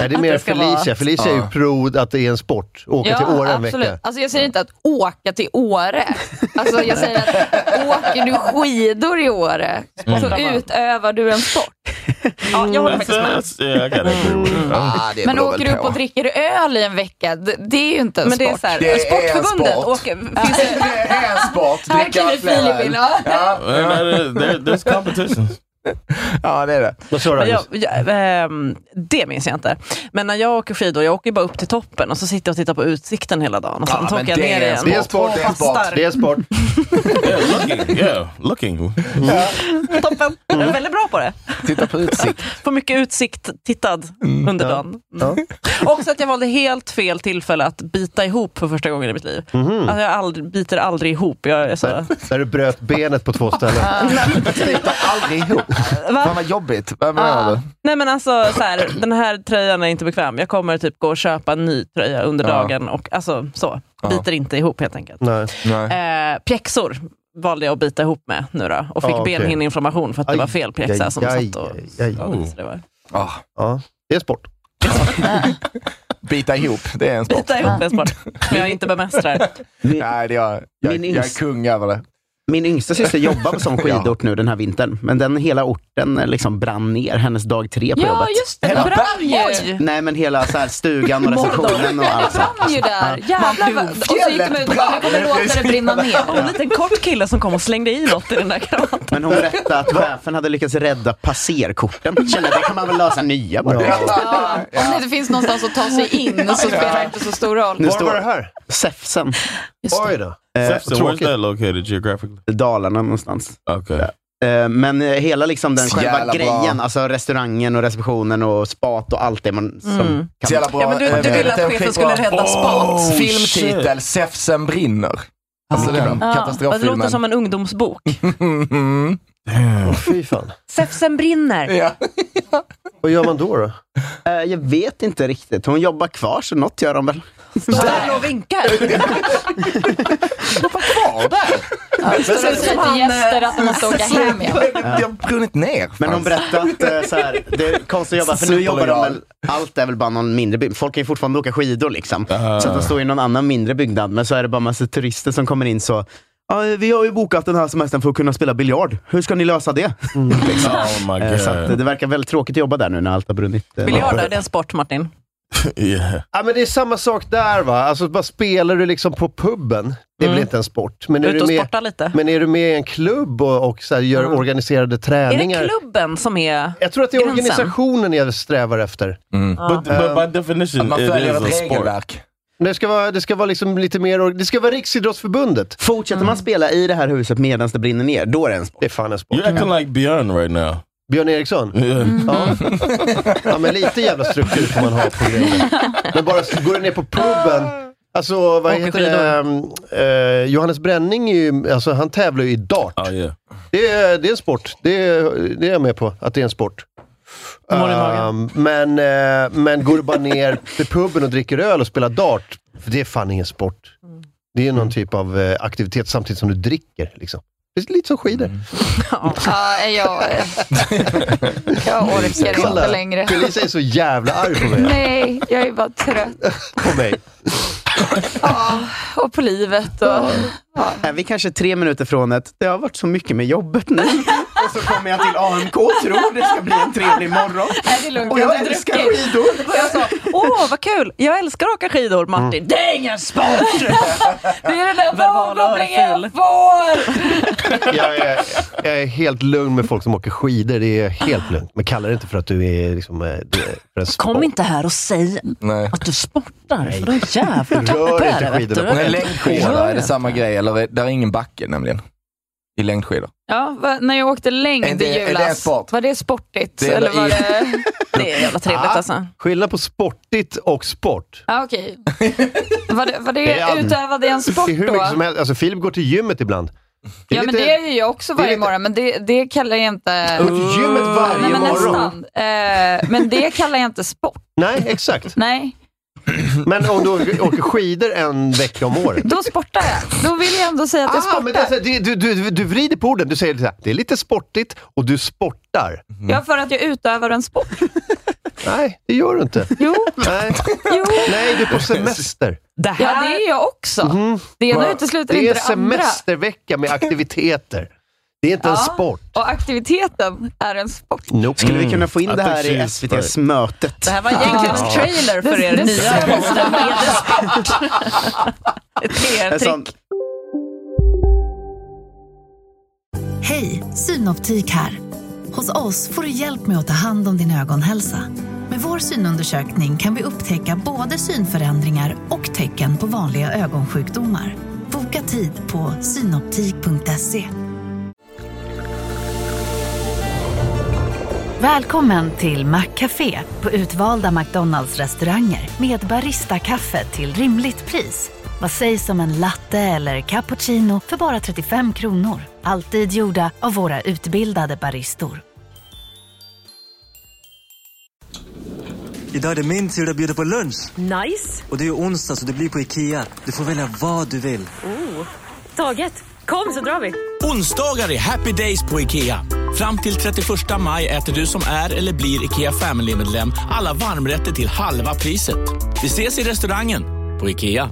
Nej, det är mer det Felicia. vara- Felicia är ju pro att det är en sport. Åka till Åre en absolut. vecka. Alltså jag säger inte att åka till Åre. Alltså jag säger att åker du skidor i Åre så utövar du en sport. Ja, jag håller faktiskt med. agree with you. Ah, det Men åker du upp på. och dricker öl i en vecka, det, det är ju inte en Men det är sport. så här, Det är Sportförbundet sport. åker, finns det, Det är en sport. Här Dricka in. öl. Ja. Ja, there's competitions. ja, det är det. Vad sa du ehm, det minns jag inte. Men när jag åker skidor, jag åker bara upp till toppen och så sitter jag och tittar på utsikten hela dagen. Och sen Ja, åker jag det ner är igen. Det är sport. Det är sport. Det är sport. Yeah, looking. Yeah, looking. Toppen. Jag är väldigt bra på det. Titta på utsikt. Får mycket utsikt tittad under dagen. Ja. Också att jag valde helt fel tillfälle att bita ihop för första gången i mitt liv. Alltså jag aldrig, biter aldrig ihop. Jag är så, När du bröt benet på två ställen. Titta aldrig ihop. Va? Fan vad jobbigt. Vad menar du? Nej men alltså så här, den här tröjan är inte bekväm. Jag kommer typ gå och köpa en ny tröja under Ja. dagen och alltså så. Ja. Biter inte ihop helt enkelt. Nej. Nej. Eh, pjäxor valde jag att bita ihop med nu då och fick Ah, okej. benhinneinflammation för att det var fel pjäxa aj, som aj, satt och... aj, aj. Oh. Så det var... Ah, Ja, det är sport. bita ihop, det är en sport. Bita ihop är sport. Men jag inte bemästrar. Nej, det är, jag, Min jag är yngst- kung över det. Min yngsta syster jobbar som skidort nu den här vintern, men den hela orten eh, liksom brann ner hennes dag tre på Ja, jobbet. just det. Det brann ju. Nej men hela så här, stugan och receptionen och Det allt. sånt. brann ju där. Jävlar vad... Och så gick de ut och bara, nu kommer låta det brinna ner. Och en liten kort kille som kom och slängde i något i den där kravatten. Men hon berättade att chefen hade lyckats rädda passerkorten. Kände det kan man väl lösa nya bara. Ja, om det inte finns någonstans att ta sig in så spelar det inte så stor roll. Nu Var var det står här? Säfsen. Det. Oj då. Sefton, where's tråkigt. that located geographically? Dalarna någonstans. Okay. Eh, Men eh, hela liksom den Så själva jävla bra. grejen, alltså restaurangen och receptionen och spat och allt det man som Mm. kan. Så jävla bra. Ja, men du, Eh, du ville det är att chefen skulle rädda spat. Filmtitel, Säfsen brinner. Alltså den Ja, det låter som en ungdomsbok. Mm. Åh, fy fan. Säfsen brinner. Ja. Vad gör man då? då? Eh, Jag vet inte riktigt. Hon jobbar kvar, så något gör de väl. Står och vinkar. Kvar där. Så det säger till gäster att de måste åka hem igen. Det har brunnit ner. Men de berättade att eh, så här, det är konstigt att jobba, för nu jobbar de väl, allt är väl bara någon mindre byggnad. Folk kan ju fortfarande åka skidor liksom. Så att de står i någon annan mindre byggnad, men så är det bara massa turister som kommer in så Ja, vi har ju bokat den här semestern för att kunna spela biljard. Hur ska ni lösa det? Liksom. Oh my Eh, Så det verkar väldigt tråkigt att jobba där nu när allt har brunnit. eh, Biljard, är det en sport Martin? yeah. Ja, men det är samma sak där va. Alltså, bara spelar du liksom på puben, det är väl inte en sport. Men är, du med, lite. men är du med i en klubb och, och så här, gör organiserade Är träningar? det klubben som är... Jag tror att det är gränsen? organisationen jag strävar efter. But, but by definition, Att man följer ett sport. regelverk. Det ska vara, det ska vara liksom lite mer, det ska vara Riksidrottsförbundet. Fortsätter man spela i det här huset medan det brinner ner, då är det en sport. Det är fan en sport. You're acting like Björn right now. Björn Eriksson? Yeah. Ja. ja, men lite jävla struktur får man ha på grejer. Men bara så går du ner på puben, alltså vad Åker heter det? Eh, Johannes Bränning, är ju, alltså, han tävlar ju i dart. Oh yeah. Det är, det är en sport. Det är, det är jag med på, att det är en sport. Um, men, eh, men går du bara ner till puben och dricker öl och spelar dart, för det är fan ingen sport. Det är någon typ av eh, aktivitet samtidigt som du dricker. Liksom. Det är lite som skidor. Ja, jag, jag orkar Kolla, inte längre. Felicia är så jävla arg på mig. Nej, jag är bara trött. På mig. Ja, och på livet. Och, Är vi kanske tre minuter från ett, det har varit så mycket med jobbet nu. Och så kommer jag till AMK och tror det ska bli en trevlig morgon. Nej, det är lugnt, Och jag inte älskar druckit. skidor. Jag sa, åh vad kul, jag älskar att åka skidor Martin. Det är ingen sport! Det är den där örfil. jag får! Jag är, jag är helt lugn med folk som åker skidor. Det är helt lugnt. Men kalla det inte för att du är liksom, eh, är för en sport. Kom inte här och säg Nej. att du sportar, för då jävlar Rör tappar inte jag det. vet skidorna du. på en längdskida, är det samma grej? Eller är, där är ingen backe nämligen? I längdskidor. Ja, va, när jag åkte längd Är det- i är det julas, sport? var det sportigt? Det är eller var i- det... Det är jävla trevligt alltså. Skillnad på sportigt och sport. Ja, okej. Var det, var Det det, är allt. utövade jag en sport Det hur då? som helst. Alltså Filip går till gymmet ibland. Det Ja, men lite- det är ju jag också det varje lite- morgon, men det, det kallar jag inte... Till gymmet varje Nej, men morgon. nästan. Eh, men det kallar jag inte sport. Nej, exakt. Nej, Men om du åker skidor en vecka om året. då sportar jag. Då vill jag ändå säga att jag Ah, men det är sportar. det, du, du, du vrider på orden. Du säger så här, det är lite sportigt och du sportar. Ja, för att jag utövar en sport. Nej, det gör du inte. Jo, Nej, jo. Nej du är på semester. Det Ja, här, det är jag också. Det ena utesluter Det är inte det andra. semestervecka med aktiviteter. Det är inte en Ja. sport. Och aktiviteten är en sport. Nope. Skulle vi kunna få in I det här i SVT's mötet? det här var egentligen en trailer för er nya sport. Ett En PR-trick. Hej, Synoptik här. Hos oss får du hjälp med att ta hand om din ögonhälsa. Med vår synundersökning kan vi upptäcka både synförändringar och tecken på vanliga ögonsjukdomar. Boka tid på synoptik.se. Välkommen till Maccafé på utvalda McDonalds restauranger med Baristakaffe till rimligt pris. Vad sägs om en latte eller cappuccino för bara 35 kronor? Alltid gjorda av våra utbildade baristor. Idag är det min tur att bjuda på lunch. Nice! Och det är onsdag så det blir på Ikea. Du får välja vad du vill. Oh. Taget! Kom så drar vi! Onsdagar är happy days på IKEA. Fram till 31 maj äter du som är eller blir IKEA Family-medlem alla varmrätter till halva priset. Vi ses i restaurangen på IKEA.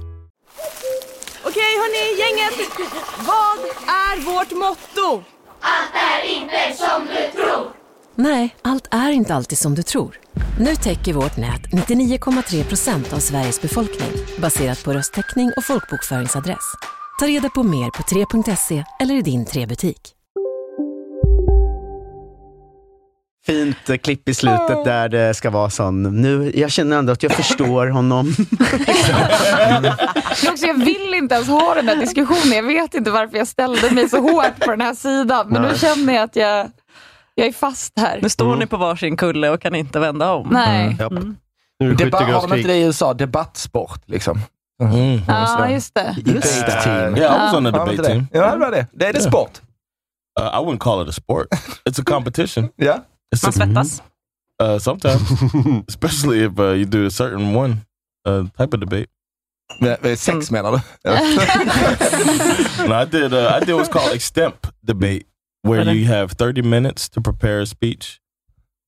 Okej hörni, gänget! Vad är vårt motto? Nej, allt är inte alltid som du tror. Nu täcker vårt nät 99,3 procent av Sveriges befolkning baserat på röstteckning och folkbokföringsadress. Ta reda på mer på 3.se eller i din 3-butik. Fint eh, klipp i slutet där det ska vara sån, nu, jag känner ändå att jag förstår honom. Men också, jag vill inte ens ha den här diskussionen. Jag vet inte varför jag ställde mig så hårt på den här sidan. Men nu Nej. känner jag att jag, jag är fast här. Nu står ni på varsin kulle och kan inte vända om. Nej. Japp. Mm. Nu är det Debatt, har de inte det i USA? Debattsport liksom. Ja, just det. Debate team. Yeah, I was on the debate team. Ja, det var det. Det är det Yeah. sport. Uh, I wouldn't call it a sport. It's a competition. Ja. It's Man a, svettas. uh, sometimes, especially if uh, you do a certain one uh, type of debate. Men- men Sex menar du? no, I did. Uh, I did what's called extemp debate, where you have thirty minutes to prepare a speech,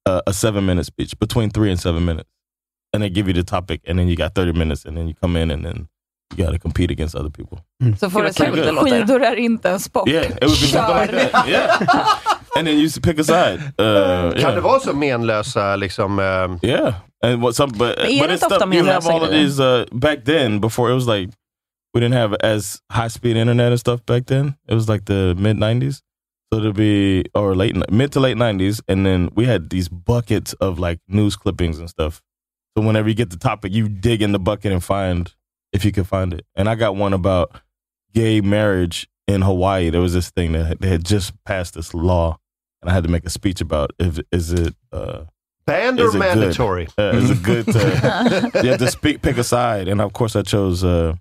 uh, a seven-minute speech, between three and seven minutes, and they give you the topic, and then you got thirty minutes, and then you come in, and then you got to compete against other people. Så får Gud, det säga skidor är inte en sport. Yeah, it would be something like that. Yeah, and then you used to pick a side. Uh, Kan yeah. det vara så menlösa liksom... eh, Yeah, and what some, but Men är but det it's ofta stuff you have all of these. Uh, back then, before it was like we didn't have as high speed internet and stuff back then. It was like the mid '90s, so it'd be or late mid to late '90s, and then we had these buckets of like news clippings and stuff. So whenever you get the topic, you dig in the bucket and find if you could find it. And I got one about gay marriage in Hawaii. There was this thing that they had just passed this law, and I had to make a speech about if is it. Uh, Banned is or it good? mandatory? Uh, is it good to you have to speak, pick a side? And of course, I chose uh,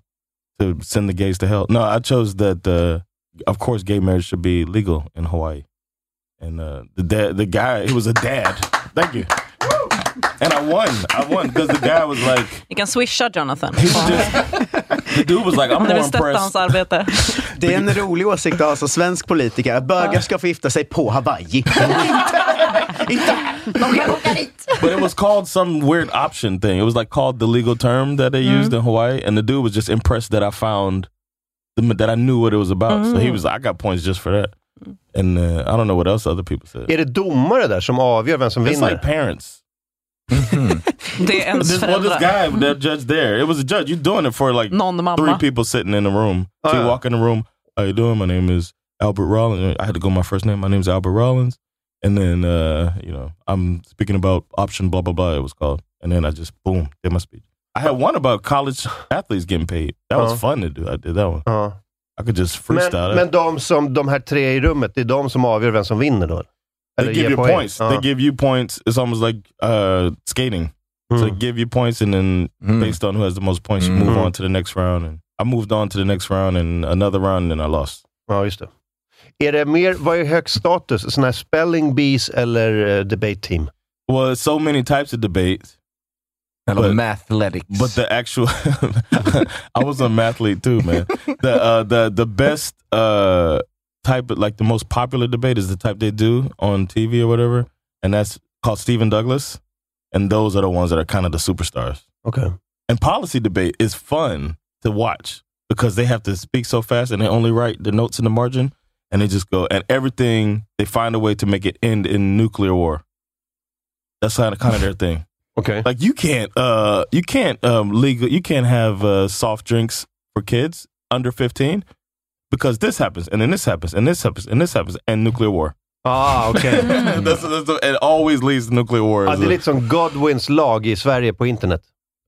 to send the gays to hell. No, I chose that. Uh, of course, gay marriage should be legal in Hawaii. And uh, the dad, the guy, he was a dad. Thank you. And I won. I won because the guy was like, Ni kan swisha Jonathan. the dude was like, I'm Om ni more vill stötta impressed. Det är en rolig åsikt att ha som svensk politiker, att bögar ska få gifta sig på Hawaii. but it was called some weird option thing. It was like called the legal term that they used in Hawaii, and the dude was just impressed that I found the, that I knew what it was about. So he was, I got points just for that. And uh, I don't know what else other people said. Är det domare där som avgör vem som It's vinner? like parents. Det är ens This, well, this guy, that judge there, it was a judge. You're doing it for like Någon three people sitting in a room. So you yeah. walk in the room. How you doing? My name is Albert Rollins. I had to go my first name. My name is Albert Rollins. And then, uh, you know, I'm speaking about option blah, blah, blah, it was called. And then I just, boom, did my speech. I had one about college athletes getting paid. That was Uh-huh. fun to do. I did that one. Ja. I could just freestyle Men, it. men de, som, de här tre i rummet, det är de som avgör vem som vinner då? They give you poäng? points. Ja. They give you points. It's almost like uh, skating. So Mm. they give you points, and then Mm. based on who has the most points, you Mm. move on to the next round. And I moved on to the next round and another round, and I lost. Ja, just det. Är det mer, vad är högst status? Sådana här spelling bees eller uh, debate team? Well, so many types of debates. Eller But- mathletics. But the actual, I was a mathlete too, man. The uh, the the best uh, type, of, like the most popular debate, is the type they do on TV or whatever, and that's called Stephen Douglas. And those are the ones that are kind of the superstars. Okay. And policy debate is fun to watch because they have to speak so fast and they only write the notes in the margin and they just go and everything they find a way to make it end in nuclear war. That's kind of kind of their thing. Okay. Like you can't uh you can't um legal you can't have uh, soft drinks for kids under 15 because this happens and then this happens and this happens and this happens and nuclear war. Ah, okej. that's, that's, it always leads to nuclear war. Ja, det är lite som Godwins lag i Sverige på internet.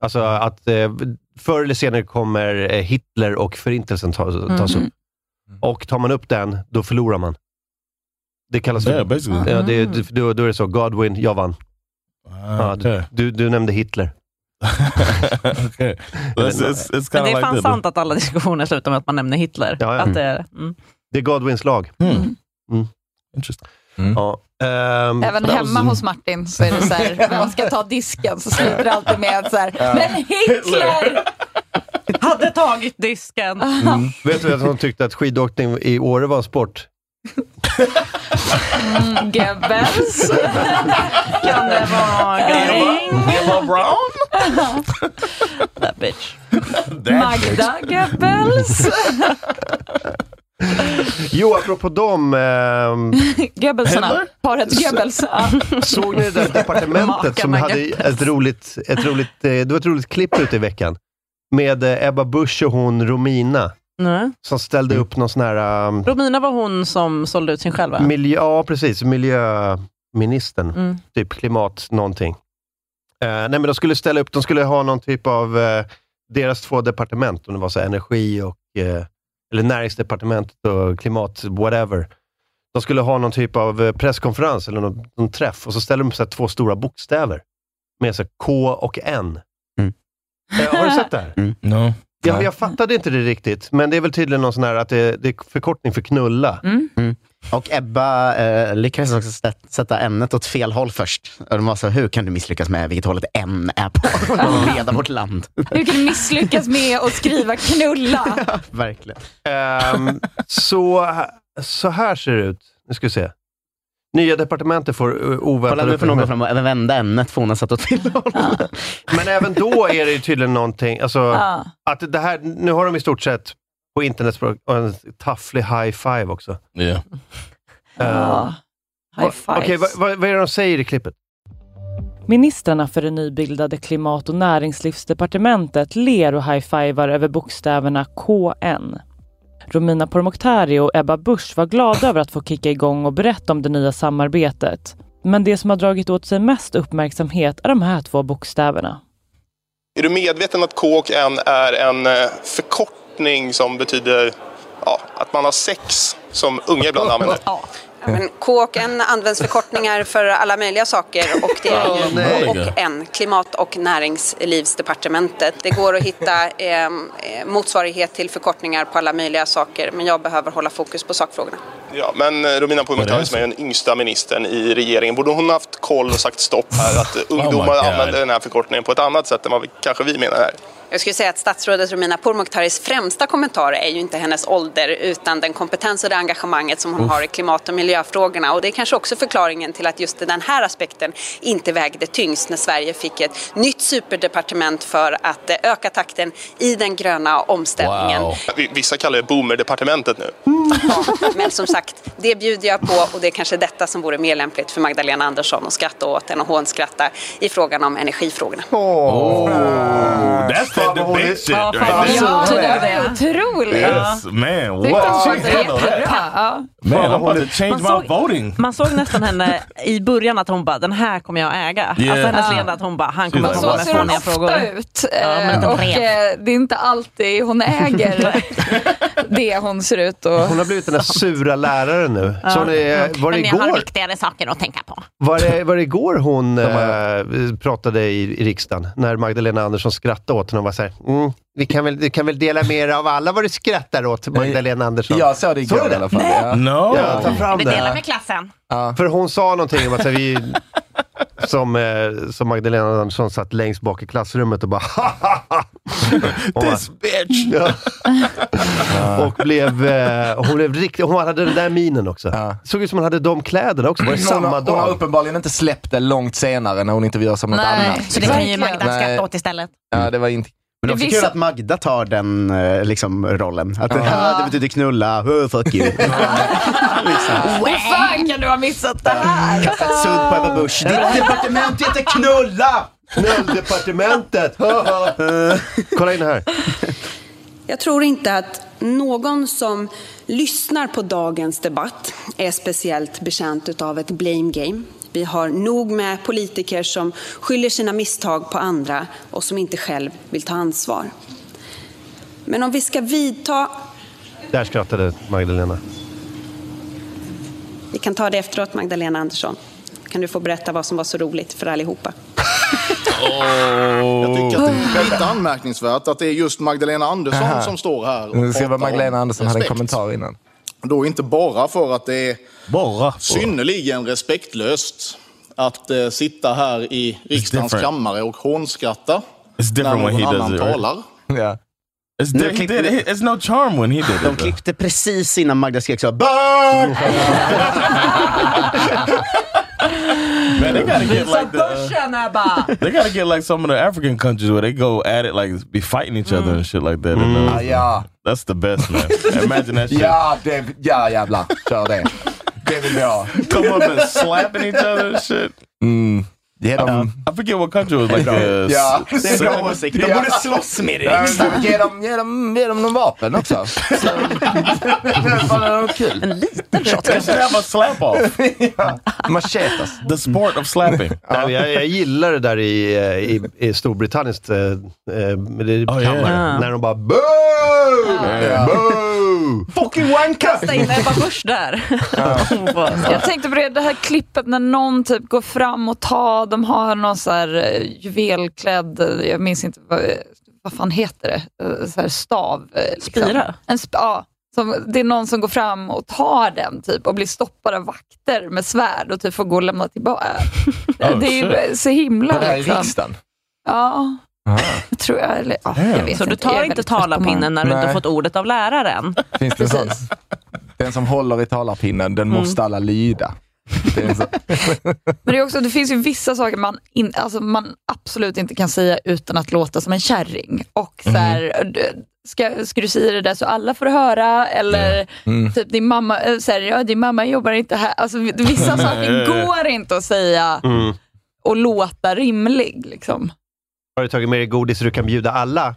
Alltså att eh, förr eller senare kommer eh, Hitler och förintelsen tas, tas upp. Och tar man upp den, då förlorar man. Det kallas Yeah, basically. Ja, det, det- då, då är det så. Godwin, jag vann. Ja, du, du, du nämnde Hitler. Okay. It's, it's, it's Men det är fan like that. sant att alla diskussioner slutar med att man nämner Hitler. Ja, ja. Att det, mm. Det är Godwins lag. Hmm. Mm. Interesting. Ja, ehm, Även hemma was- hos Martin så är det så här, när man ska ta disken så slutar det alltid med så här, men Hitler! Hade tagit disken. Mm. Vet du vem som tyckte att skidåkning i Åre var en sport? Mm, Goebbels. Kan det vara Göring? Eva Brown? That bitch. Magda Goebbels. Jo, apropå dem. ehm, Goebbelsarna. Paret Goebbels. Såg ni det där departementet som hade ett roligt, ett roligt, eh, det var ett roligt klipp ute i veckan? Med eh, Ebba Busch och hon Romina. Nej. Som ställde upp någon sån här... Um, Romina var hon som sålde ut sin själv va? miljö, ja, precis. Miljö... ministern. Mm. Typ klimat någonting. Eh, nej, men de skulle ställa upp, de skulle ha någon typ av, eh, deras två departement, om det var så här, energi och, eh, eller näringsdepartementet och klimat, whatever. De skulle ha någon typ av presskonferens eller någon, någon träff och så ställer de upp så här, två stora bokstäver med så här, K och N. Eh, har du sett det här? No. Jag, jag fattade inte det riktigt, men det är väl tydligen någon sån här att det, det är förkortning för knulla. Mm. Och Ebba eh, lyckades också sätta- sätta ämnet åt fel håll först. Och de var så, hur kan du misslyckas med vilket håll ett N är på? Och leda vårt land. Hur kan du misslyckas med att skriva knulla? Verkligen. Ehm, så, så här ser det ut. Nu ska vi se. Nya departementet får uh, oväntade Kolla nu får någon gå fram och vända ämnet för hon har satt åt fel håll. Men även då är det ju tydligen någonting, alltså, Ja. att det här, nu har de i stort sett på internetspråk en tafflig high five också. Yeah. Ehm, Ja. High va- Okej, fives. vad, vad, vad är det de säger i klippet? Ministrarna för det nybildade klimat och näringslivsdepartementet ler och high-fivar över bokstäverna KN. Romina Pourmokhtari och Ebba Busch var glada över att få kicka igång och berätta om det nya samarbetet. Men det som har dragit åt sig mest uppmärksamhet är de här två bokstäverna. Är du medveten att K och N är en eh, förkortning som betyder ja, att man har sex, som unga ibland använder? Men K och N används förkortningar för alla möjliga saker och det är ju och N, Klimat och näringslivsdepartementet. Det går att hitta eh, eh, motsvarighet till förkortningar på alla möjliga saker men jag behöver hålla fokus på sakfrågorna. Ja, men eh, Romina Pourmokhtari som är den yngsta ministern i regeringen, borde hon haft koll och sagt stopp här? Att eh, ungdomar God. använder den här förkortningen på ett annat sätt än vad vi, kanske vi menar här. Jag skulle säga att statsrådet Romina Pourmokhtaris främsta kommentar är ju inte hennes ålder utan den kompetens och det engagemanget som hon Uff. har i klimat och miljöfrågorna. Och det är kanske också förklaringen till att just den här aspekten inte vägde tyngst när Sverige fick ett nytt superdepartement för att eh, öka takten i den gröna omställningen. Vi- Vissa kallar det boomerdepartementet nu. Men som sagt, det bjuder jag på och det är kanske detta som vore mer lämpligt för Magdalena Andersson att skratta åt än att hånskratta i frågan om energifrågorna. Oh, that's that debate shit Ja, right there. ja, Det är otroligt. Yes, man. What? hon jättebra. Man, I'm about to change my såg- voting. Man såg nästan henne i början att hon bara, den här kommer jag att äga. Yeah. Alltså hennes leende att hon bara, han kommer She's att like, komma Så med ser hon fåniga ofta frågor. ut. Ja, eh, och eh, det är inte alltid hon äger det hon ser ut och... Hon har blivit den där sura läraren nu. Så det, var, det Men jag har igår, viktigare saker att tänka på. var, det, var det igår hon eh, pratade i, i riksdagen? När Magdalena Andersson skrattade åt henne var så här, mm, vi kan väl, du kan väl dela med er av alla vad du skrattar åt, Magdalena Andersson. Jag såg det igår i alla fall. Ja. No. Ja, ta fram Vi det. delar med klassen. För hon sa någonting om att så här, vi, som, eh, som Magdalena Andersson satt längst bak i klassrummet och bara Hon bara, This bitch. Ja. Och blev, eh, hon blev riktigt, hon hade den där minen också. Ja. Såg ut som hon hade de kläderna också, var det Hon, samma har, hon har dag? uppenbarligen inte släppt det långt senare när hon intervjuas om något Nej. annat. Så det kan ju. Magda skratta åt istället. Ja, det var inte... Men det är också Vissa- kul att Magda tar den eh, liksom, rollen. Att det, Ja. här, det betyder knulla, oh, fuck you. liksom. Hur fan kan du ha missat det här? Sudd på Ebba Busch. Ditt departement heter knulla! Knulldepartementet! Kolla in här. Jag tror inte att någon som lyssnar på dagens debatt är speciellt bekänt av ett blame game. Vi har nog med politiker som skyller sina misstag på andra och som inte själv vill ta ansvar. Men om vi ska vidta, Där skrattade Magdalena. vi kan ta det efteråt Magdalena Andersson, kan du få berätta vad som var så roligt för allihopa. Jag tycker att det är lite anmärkningsvärt att det är just Magdalena Andersson Aha. som står här Nu ser pratar vad Magdalena Andersson hade en respekt. kommentar innan. Då inte bara för att det är Bara. synnerligen respektlöst att eh, sitta här i riksdagens kammare och hånskratta It's när different when he någon does annan it. Right? talar. Ja. It's, he klippte- did, it's no charm when he did De it. though. klippte precis innan Magda skrek så! Man, they gotta get like the. Börsen Ebba! They gotta get like some of the African countries where they go at it like be fighting each other and shit like that. And, uh, Ah, ja. That's the best man. Imagine that shit. Ja, det, ja jävlar. Kör det. Det vill vi. Come up and slapping each other and shit. Mm. Ge dem... I forget what country it was like. Uh, Ja, s- det är bra åsikt. De borde slåss med det riksdagen. Ge dem, ge dem, ge dem någon vapen också. Så, det kul. En liten shot should have a slap off. Machetas. The sport of slapping. Jag, jag gillar det där i, eh, i, i Storbritanniens eh, eh, med det Oh, kammare. yeah. När de bara boo! Fucking wanka! Kasta in Ebba Busch där. Jag tänkte på det, det här klippet när någon typ går fram och tar, de har någon så här eh, juvelklädd, jag minns inte vad, vad fan heter det, Eh, så här stav. eh, Liksom. Spira? En sp- ja, som, det är någon som går fram och tar den typ och blir stoppad av vakter med svärd och typ får gå och lämna tillbaka. Oh, det är så himla... Det här är liksom. riksdagen. Ja, jag tror jag. Eller, ja, jag vet Så du inte. Jag tar inte talarpinnen när du inte Nej. har fått ordet av läraren? Finns det en sån? Den som håller i talarpinnen, den måste alla lyda. Men det, är också, det finns ju vissa saker man, in, alltså man absolut inte kan säga utan att låta som en kärring. Och så här, d- ska, ska du säga det där så alla får höra? Eller Mm. typ din mamma, eh, så här, ja, din mamma jobbar inte här. Alltså, vissa saker går inte att säga Mm. och låta rimlig. Liksom. Har du tagit med dig godis så du kan bjuda alla?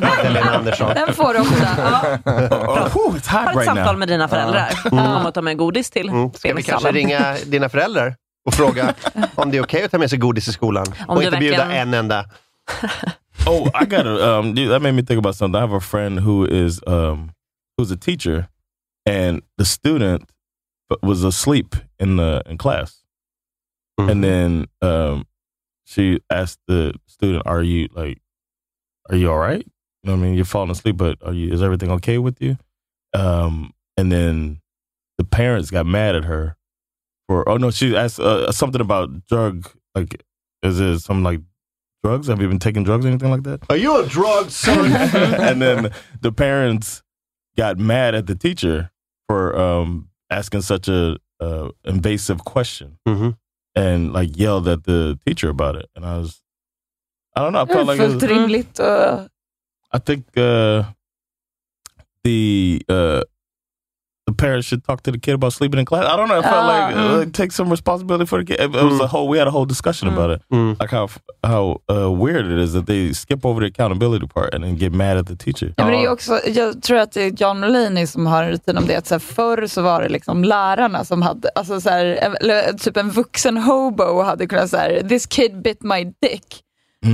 Magdalena Andersson. Den får du ofta. Ja. Oh, it's hot Har ett right samtal now. med dina föräldrar om att ta med godis till Mm. Ska vi kanske ringa dina föräldrar och fråga om det är okej att ta med sig godis i skolan? Om och du inte bjuda verkligen- en enda. Oh, I got to Um, dude, that made me think about something. I have a friend who is um, who's a teacher, and the student was asleep in the in class, and then um, she asked the student, "Are you like, are you all right? You know, what I mean, you're falling asleep, but are you? Is everything okay with you?" Um, and then the parents got mad at her for. Oh no, she asked uh, something about drug. Like, is it some like drugs? Have you been taking drugs or anything like that? Are you a drug son? and then the parents got mad at the teacher for um, asking such a uh, invasive question Mhm. and like yelled at the teacher about it. And I was, I don't know, I felt like it fullt was, rimligt. Och, I think uh, the uh, the parents should talk to the kid about sleeping in class. I don't know. I felt Ah, like mm. uh, take some responsibility for the kid. It, it was a whole. We had a whole discussion about it, Mm. like how how uh, weird it is that they skip over the accountability part and then get mad at the teacher. Ja, men det är också, jag tror att det är John Mulaney som har en rutin om det. Att så här, förr så var det liksom lärarna som hade, alltså så här, eller, typ en vuxen hobo hade kunnat säga this kid bit my dick.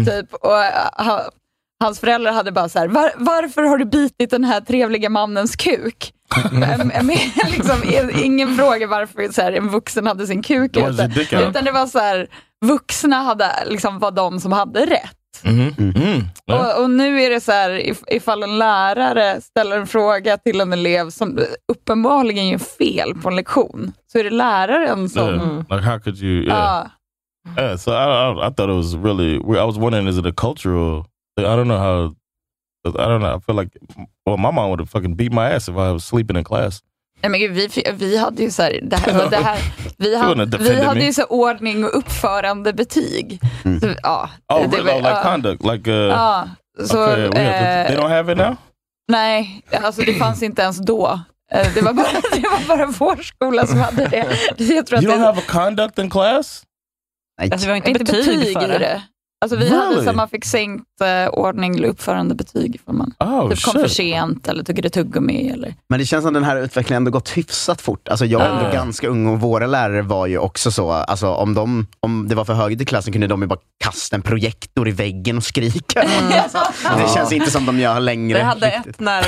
Typ, och, äh, ha, hans föräldrar hade bara så här, Var, varför har du bitit den här trevliga mannens kuk? Men- men liksom, ingen fråga varför så här, en vuxen hade sin kuk Det out. Utan det var så här, vuxna hade, liksom, var de som hade rätt. Mm-hmm. Mm. Yeah. Och, och nu är det så här, if, ifall en lärare ställer en fråga till en elev som uppenbarligen gör fel på en lektion, så är det läraren som... Yeah. Like how could you? Yeah. Ja. Yeah, so I, I I thought it was really. weird. I was wondering, is it a cultural? I don't know how. I don't know. I feel like well, my mom would have fucking beat my ass if I was sleeping in class. Nej, men gud, vi, vi hade ju så här, det här, det här vi, hade, vi hade ju så här ordning och uppförande betyg. Så, ja, Oh, det really? var- Oh, like ja. conduct, like uh. Ja, så, okay, eh, they don't have it now. Nej, alltså det fanns inte ens då. Eh, Det var bara, det var bara vår skola som hade det. Jag tror att You don't det, have a conduct in class. Alltså, vi har inte, inte betyg, betyg för det. det. Alltså vi Really? hade så man fick sänkt eh, ordning eller uppförande betyg ifall man Oh typ kom för shit. sent eller tog ett tuggummi. Eller. Men det känns som den här utvecklingen ändå gått hyfsat fort. Alltså jag är ändå Ja. ganska ung och våra lärare var ju också så, alltså om, de, om det var för högt i klassen kunde de ju bara kasta en projektor i väggen och skrika. Alltså, det känns inte som de gör längre. Vi hade riktigt. ett när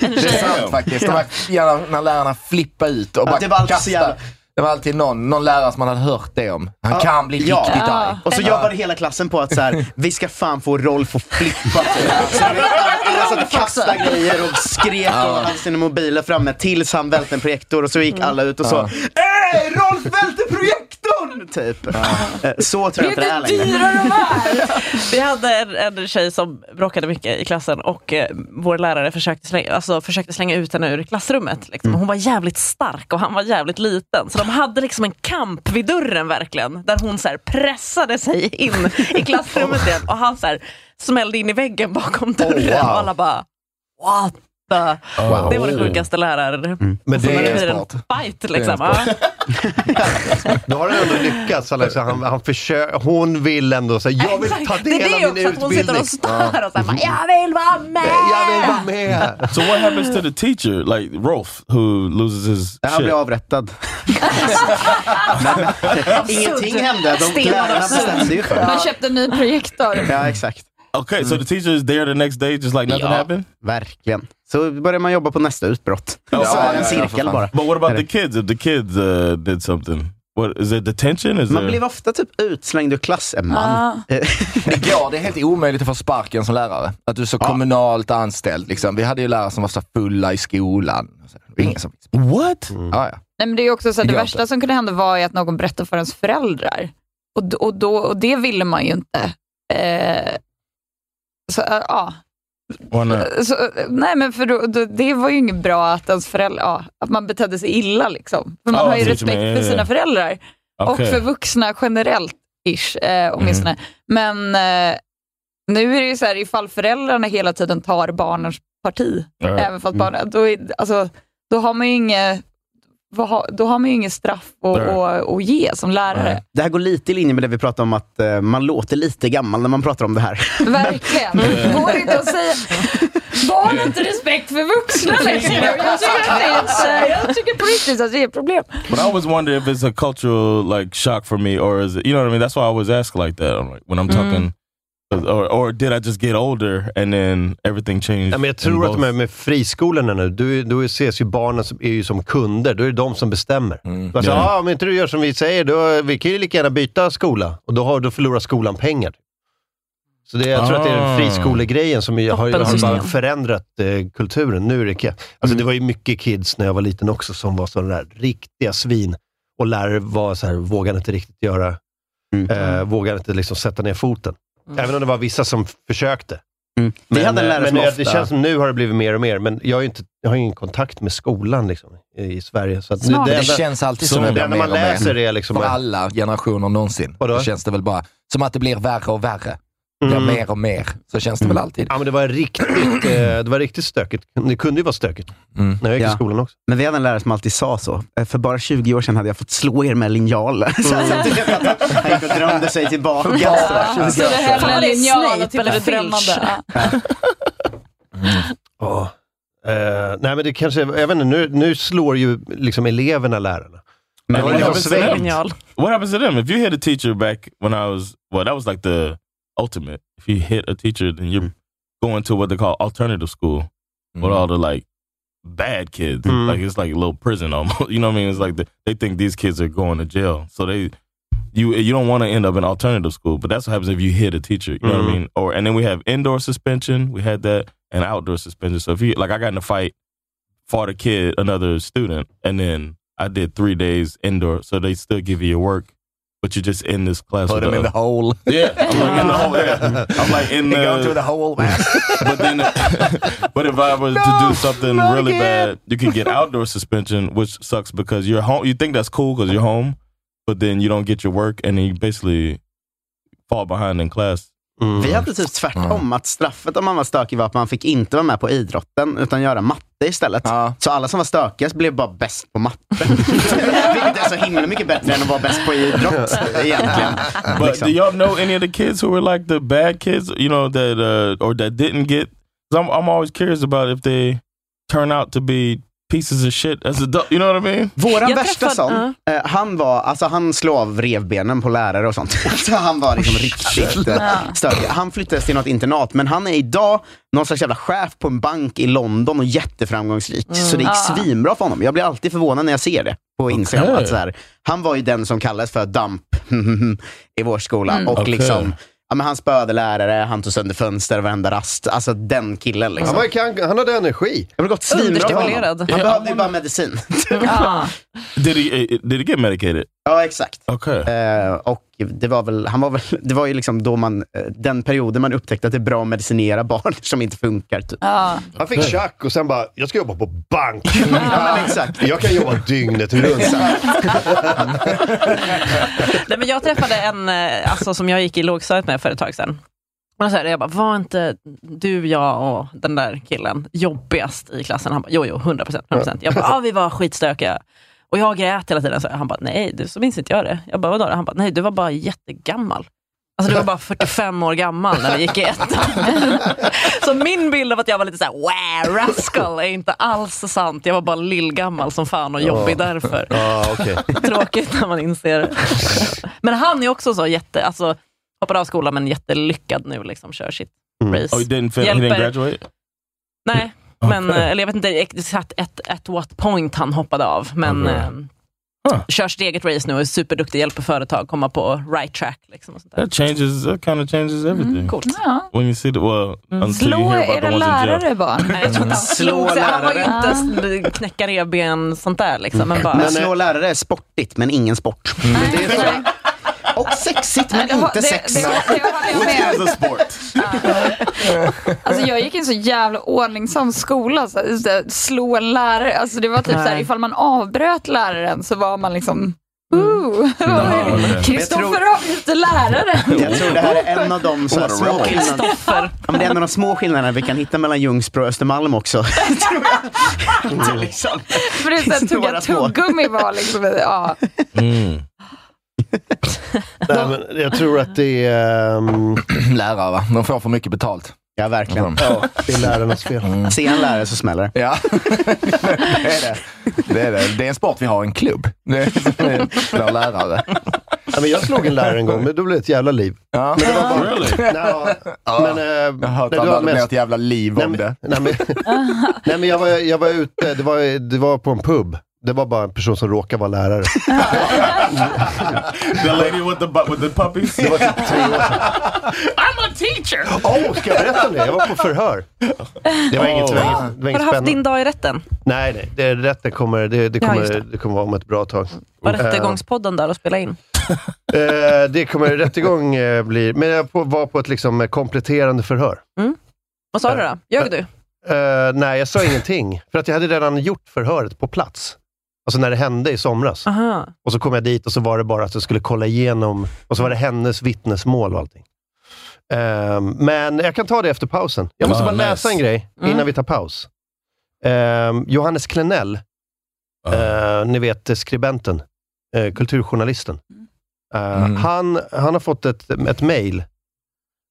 Det är sant faktiskt. De här, gärna när lärarna flippade ut och Ja, bara det var så kastade. Det var alltid någon, någon lärare som man hade hört det om. Han kan bli ja. riktigt Ja. arg. Och så jobbade hela klassen på att så här, vi ska fan få Rolf att flippa. Så alla satt och kastade grejer och skrek och hade sina mobiler framme tills han välte en projektor och så gick alla ut och så Ey, Rolf välte projektorn! Typ. Eh, Så tror jag inte det är längre. Vi hade en, en tjej som bråkade mycket i klassen och eh, vår lärare försökte slänga, alltså, försökte slänga ut henne ur klassrummet. Liksom. Hon var jävligt stark och han var jävligt liten. Så de hade liksom en kamp vid dörren verkligen. Där hon så här, pressade sig in i klassrummet igen och han så här, smällde in i väggen bakom dörren. Oh, wow. Och alla bara what. Wow. Det var den sjukaste läraren. Men Så det det är blir en fight liksom. Då har han ändå lyckats. Alltså, han, han försöker, hon vill ändå säga, jag vill ta Det del är det av min också, att hon sitter utbildning. och stör och så här, bara, jag vill vara med! Jag vill vara med! So what happens to the teacher, like Rolf, who loses his Han shit? blev avrättad. Ingenting hände, de lärarna bestämde ju för Man det. köpte en ny projektor. Ja, exakt. Okay, so the teacher is there the next day, just like nothing Ja, happened. verkligen. Så börjar man jobba på nästa utbrott. Ja, så ja, en ja, cirkel bara. But what about the kids? If the kids uh, did something, what is it? Detention? Is Man there? blev ofta typ utslängd ur klass, en man. Det det är helt omöjligt att få sparken som lärare. Att du är så kommunalt anställd. Liksom. Vi hade ju lärare som var så fulla i skolan. Det ingen som... What? Ja, ja. Nej, men det är också så att Det det går värsta som kunde hända var ju att någon berättade för ens föräldrar. Och, och, då, och det ville man ju inte. Eh, så, äh, ja. Why not? Så, nej, men för då, då, det var ju inget bra att ens föräldrar, ja, att man betedde sig illa. Liksom. För man Ja, har ju respekt för Ja, sina ja. föräldrar. Okej. Och för vuxna generellt, ish, eh, åtminstone. Men eh, nu är det ju så här, ifall föräldrarna hela tiden tar barnens parti, Right. även fast barnen, då, är, alltså, då har man ju inget vad har- då har man ju inget straff att, ge som lärare. Det här går lite i linje med det vi pratade om, att eh, man låter lite gammal när man pratar om det här. Verkligen. Går det inte att säga barn har inte respekt för vuxna längre. Jag tycker, att det är ett, jag tycker på riktigt att det är ett problem. But I always wonder if it's a cultural like shock for me, or is it? You know what I mean? That's why I always ask like that I'm like, when I'm talking. Or, or did I just get older and then everything changed? Ja, men jag tror att both? med, med friskolorna nu, då, då ses ju barnen som, är ju som kunder. Då är det de som bestämmer. Alltså, Ja. ah, om inte du gör som vi säger, då, vi kan ju lika gärna byta skola. Och då, har, då förlorar skolan pengar. Så det, jag tror att det är Ah. friskolegrejen som har, har förändrat eh, kulturen. Nu är det, alltså, det var ju mycket kids när jag var liten också som var sådana där riktiga svin. Och lärare var så här, vågade inte riktigt göra, eh, vågade inte liksom sätta ner foten. Även om det var vissa som försökte. Vi Men, hade en lärare men som det, ofta- det känns som nu har det blivit mer och mer, men jag har ju inte, jag har ingen kontakt med skolan liksom, i, Sverige. Så att nu- Det, enda- känns alltid som det det blir enda mer man och mer. läser är liksom... För alla generationer någonsin. Vadå? Så känns det väl bara som att det blir värre och värre. Blir Mm. mer och mer. Så känns det väl alltid. Ja, men det var riktigt, eh, det var riktigt stökigt. Det kunde ju vara stökigt. Mm. När jag gick Ja. i skolan också. Men vi hade en lärare som alltid sa så. Eh, För bara 20 år sedan hade jag fått slå er med linjal. Så att du vet att han gick och drömde sig tillbaka. Ja, så det här med linjal och främmande. Ja. Ja. Eh, nej, men det kanske, jag vet inte, nu, nu slår ju liksom eleverna lärarna. Men Det har what happens, to them? what happens to them? If you hit a teacher back when I was, well, that was like the ultimate. If you hit a teacher, then you're going to what they call alternative school with all the like bad kids. Mm. Like it's like a little prison almost. You know what I mean? It's like the, they think these kids are going to jail, so they you you don't want to end up in alternative school. But that's what happens if you hit a teacher. You know what I Mm. mean? Or and then we have indoor suspension. We had that and outdoor suspension. So if you like, I got in a fight, fought a kid, another student, and then I did three days indoor. So they still give you your work, but you're just in this class. Put the in the hole. Yeah, I'm like in the hole. Yeah. I'm like in the. go through the hole, man. but then, but if I was to do something really again. bad, you can get outdoor suspension, which sucks because you're home. You think that's cool because you're home, but then you don't get your work, and then you basically fall behind in class. Vi hade typ tvärtom, att straffet om man var stökig var att man fick inte vara med på idrotten, utan göra matte istället. Så alla som var stökiga blev bara bäst på matte. Vilket är så himla mycket bättre än att vara bäst på idrott, egentligen. But Liksom. do y'all know any of the kids who were like the bad kids? You know that uh, or that didn't get? I'm I'm always curious about if they turn out to be pieces of shit as adult. You know what I mean? Våran Jag värsta träffade- sån, eh, han var, alltså han slog av revbenen på lärare och sånt. så han var liksom riktigt eh, stökig. Han flyttades till något internat, men han är idag någon slags jävla chef på en bank i London och jätteframgångsrik. Så det gick svinbra för honom. Jag blir alltid förvånad när jag ser det på Instagram. Okej. Att så här, han var ju den som kallades för dump i vår skola. Mm. Och Okej. liksom, ja, men han spöade lärare, han tog sönder fönster varenda rast. Alltså den killen. Han, Liksom. han, han hade energi. Det har gått svinbra. Han behövde ju bara medicin. Ja. Did he did he get medicated? Ja, exakt. Okay. Eh, och det var väl, han var väl, det var ju liksom då man, eh, den perioden man upptäckte att det är bra att medicinera barn som inte funkar. Typ. Ja. Han fick tjack och sen bara, jag ska jobba på bank. Ja, exakt. Jag kan jobba dygnet runt. Nej, men jag träffade en eh, alltså, som jag gick i lågstadiet med för ett tag sedan. Och så här, jag bara, var inte du, jag och den där killen jobbigast i klassen? Han bara, jo, jo, 100 procent. 100%. Jag bara, ja, vi var skitstökiga. Och jag grät hela tiden. Så han bara, nej, du, så minns inte jag det. Jag bara, vadå? Han bara, nej, du var bara jättegammal. Alltså du var bara 45 år gammal när vi gick i ettan. så min bild av att jag var lite såhär, wow, rascal, är inte alls sant. Jag var bara lillgammal som fan och jobbig Ja. därför. Ja, okej. Tråkigt när man inser det. Men han är också så jätte, alltså hoppade av skolan men jättelyckad nu, liksom kör sitt race. Oh, he didn't, fin- he didn't graduate? Nej, men, eh, eller jag vet inte exakt at, at what point han hoppade av, men Okej. eh, kör sitt eget race nu och är superduktig, hjälper företag komma på right track. Liksom, och sånt där. That changes, that kind of changes everything. coolt. Ja. When you see the, well, you Slå era lärare barn. Nej, jag tror inte han slog sig. Han var ju inte knäcka revben sånt där. Liksom, men bara, Men slå lärare är sportigt, men ingen sport. Det är så. Och sexigt, men Det inte det- sex. det det a sport. Alltså jag gick i en så jävla ordningsam skola. Så det, slå en lärare. Alltså det var typ Nej. såhär, ifall man avbröt läraren så var man liksom Ooh. Kristoffer avbryter läraren. Jag tror det här är en av de så här, små skillnaderna. Ja, men det är en av de små skillnaderna vi kan hitta mellan Ljungsbro och Östermalm också. tror jag. Inte liksom. För det är såhär, tugga Några små. tuggummi var liksom, ja. Nej, men jag tror att det är... Um... Lärare va? De får för mycket betalt. Ja, verkligen. Ja, det är lärarnas fel. Se en lärare så smäller det. Ja, det är det. Det är, det. det är en sport vi har en klubb. Det är för lärare. Ja, men jag slog en lärare en gång, men då blev det ett jävla liv. Ja. Men det var bara... Really? Nja, men, eh, Jag har hört nej, att det mest- ett jävla liv Nej, om men- det. Nej, men, nej, men jag, var, jag var ute, det var, det var på en pub. Det var bara en person som råkade vara lärare. the lady with the, with the puppies? Det var typ tre år sedan. I'm a teacher! Åh, ska jag berätta om det? Jag var på förhör. Det var inget, det var inget, det var Har inget du haft din dag i rätten? Nej, nej. Det, rätten kommer, det, det, Ja, kommer, just det. det. kommer vara om ett bra tag. Var rättegångspodden där och spela in? Eh, det kommer rättegång eh, blir, men jag på- var på ett liksom eh, kompletterande förhör. Vad sa du då? Ljög du? Nej, jag sa ingenting. För att jag hade redan gjort förhöret på plats. Alltså när det hände i somras. Aha. Och så kom jag dit och så var det bara att jag skulle kolla igenom, och så var det hennes vittnesmål och allting. Eh, men jag kan ta det efter pausen. Jag måste Ah, bara nice. läsa en grej innan Mm. vi tar paus. Eh, Johannes Klenell, eh, ni vet skribenten, eh, kulturjournalisten. Eh, Mm. han, han har fått ett, ett mejl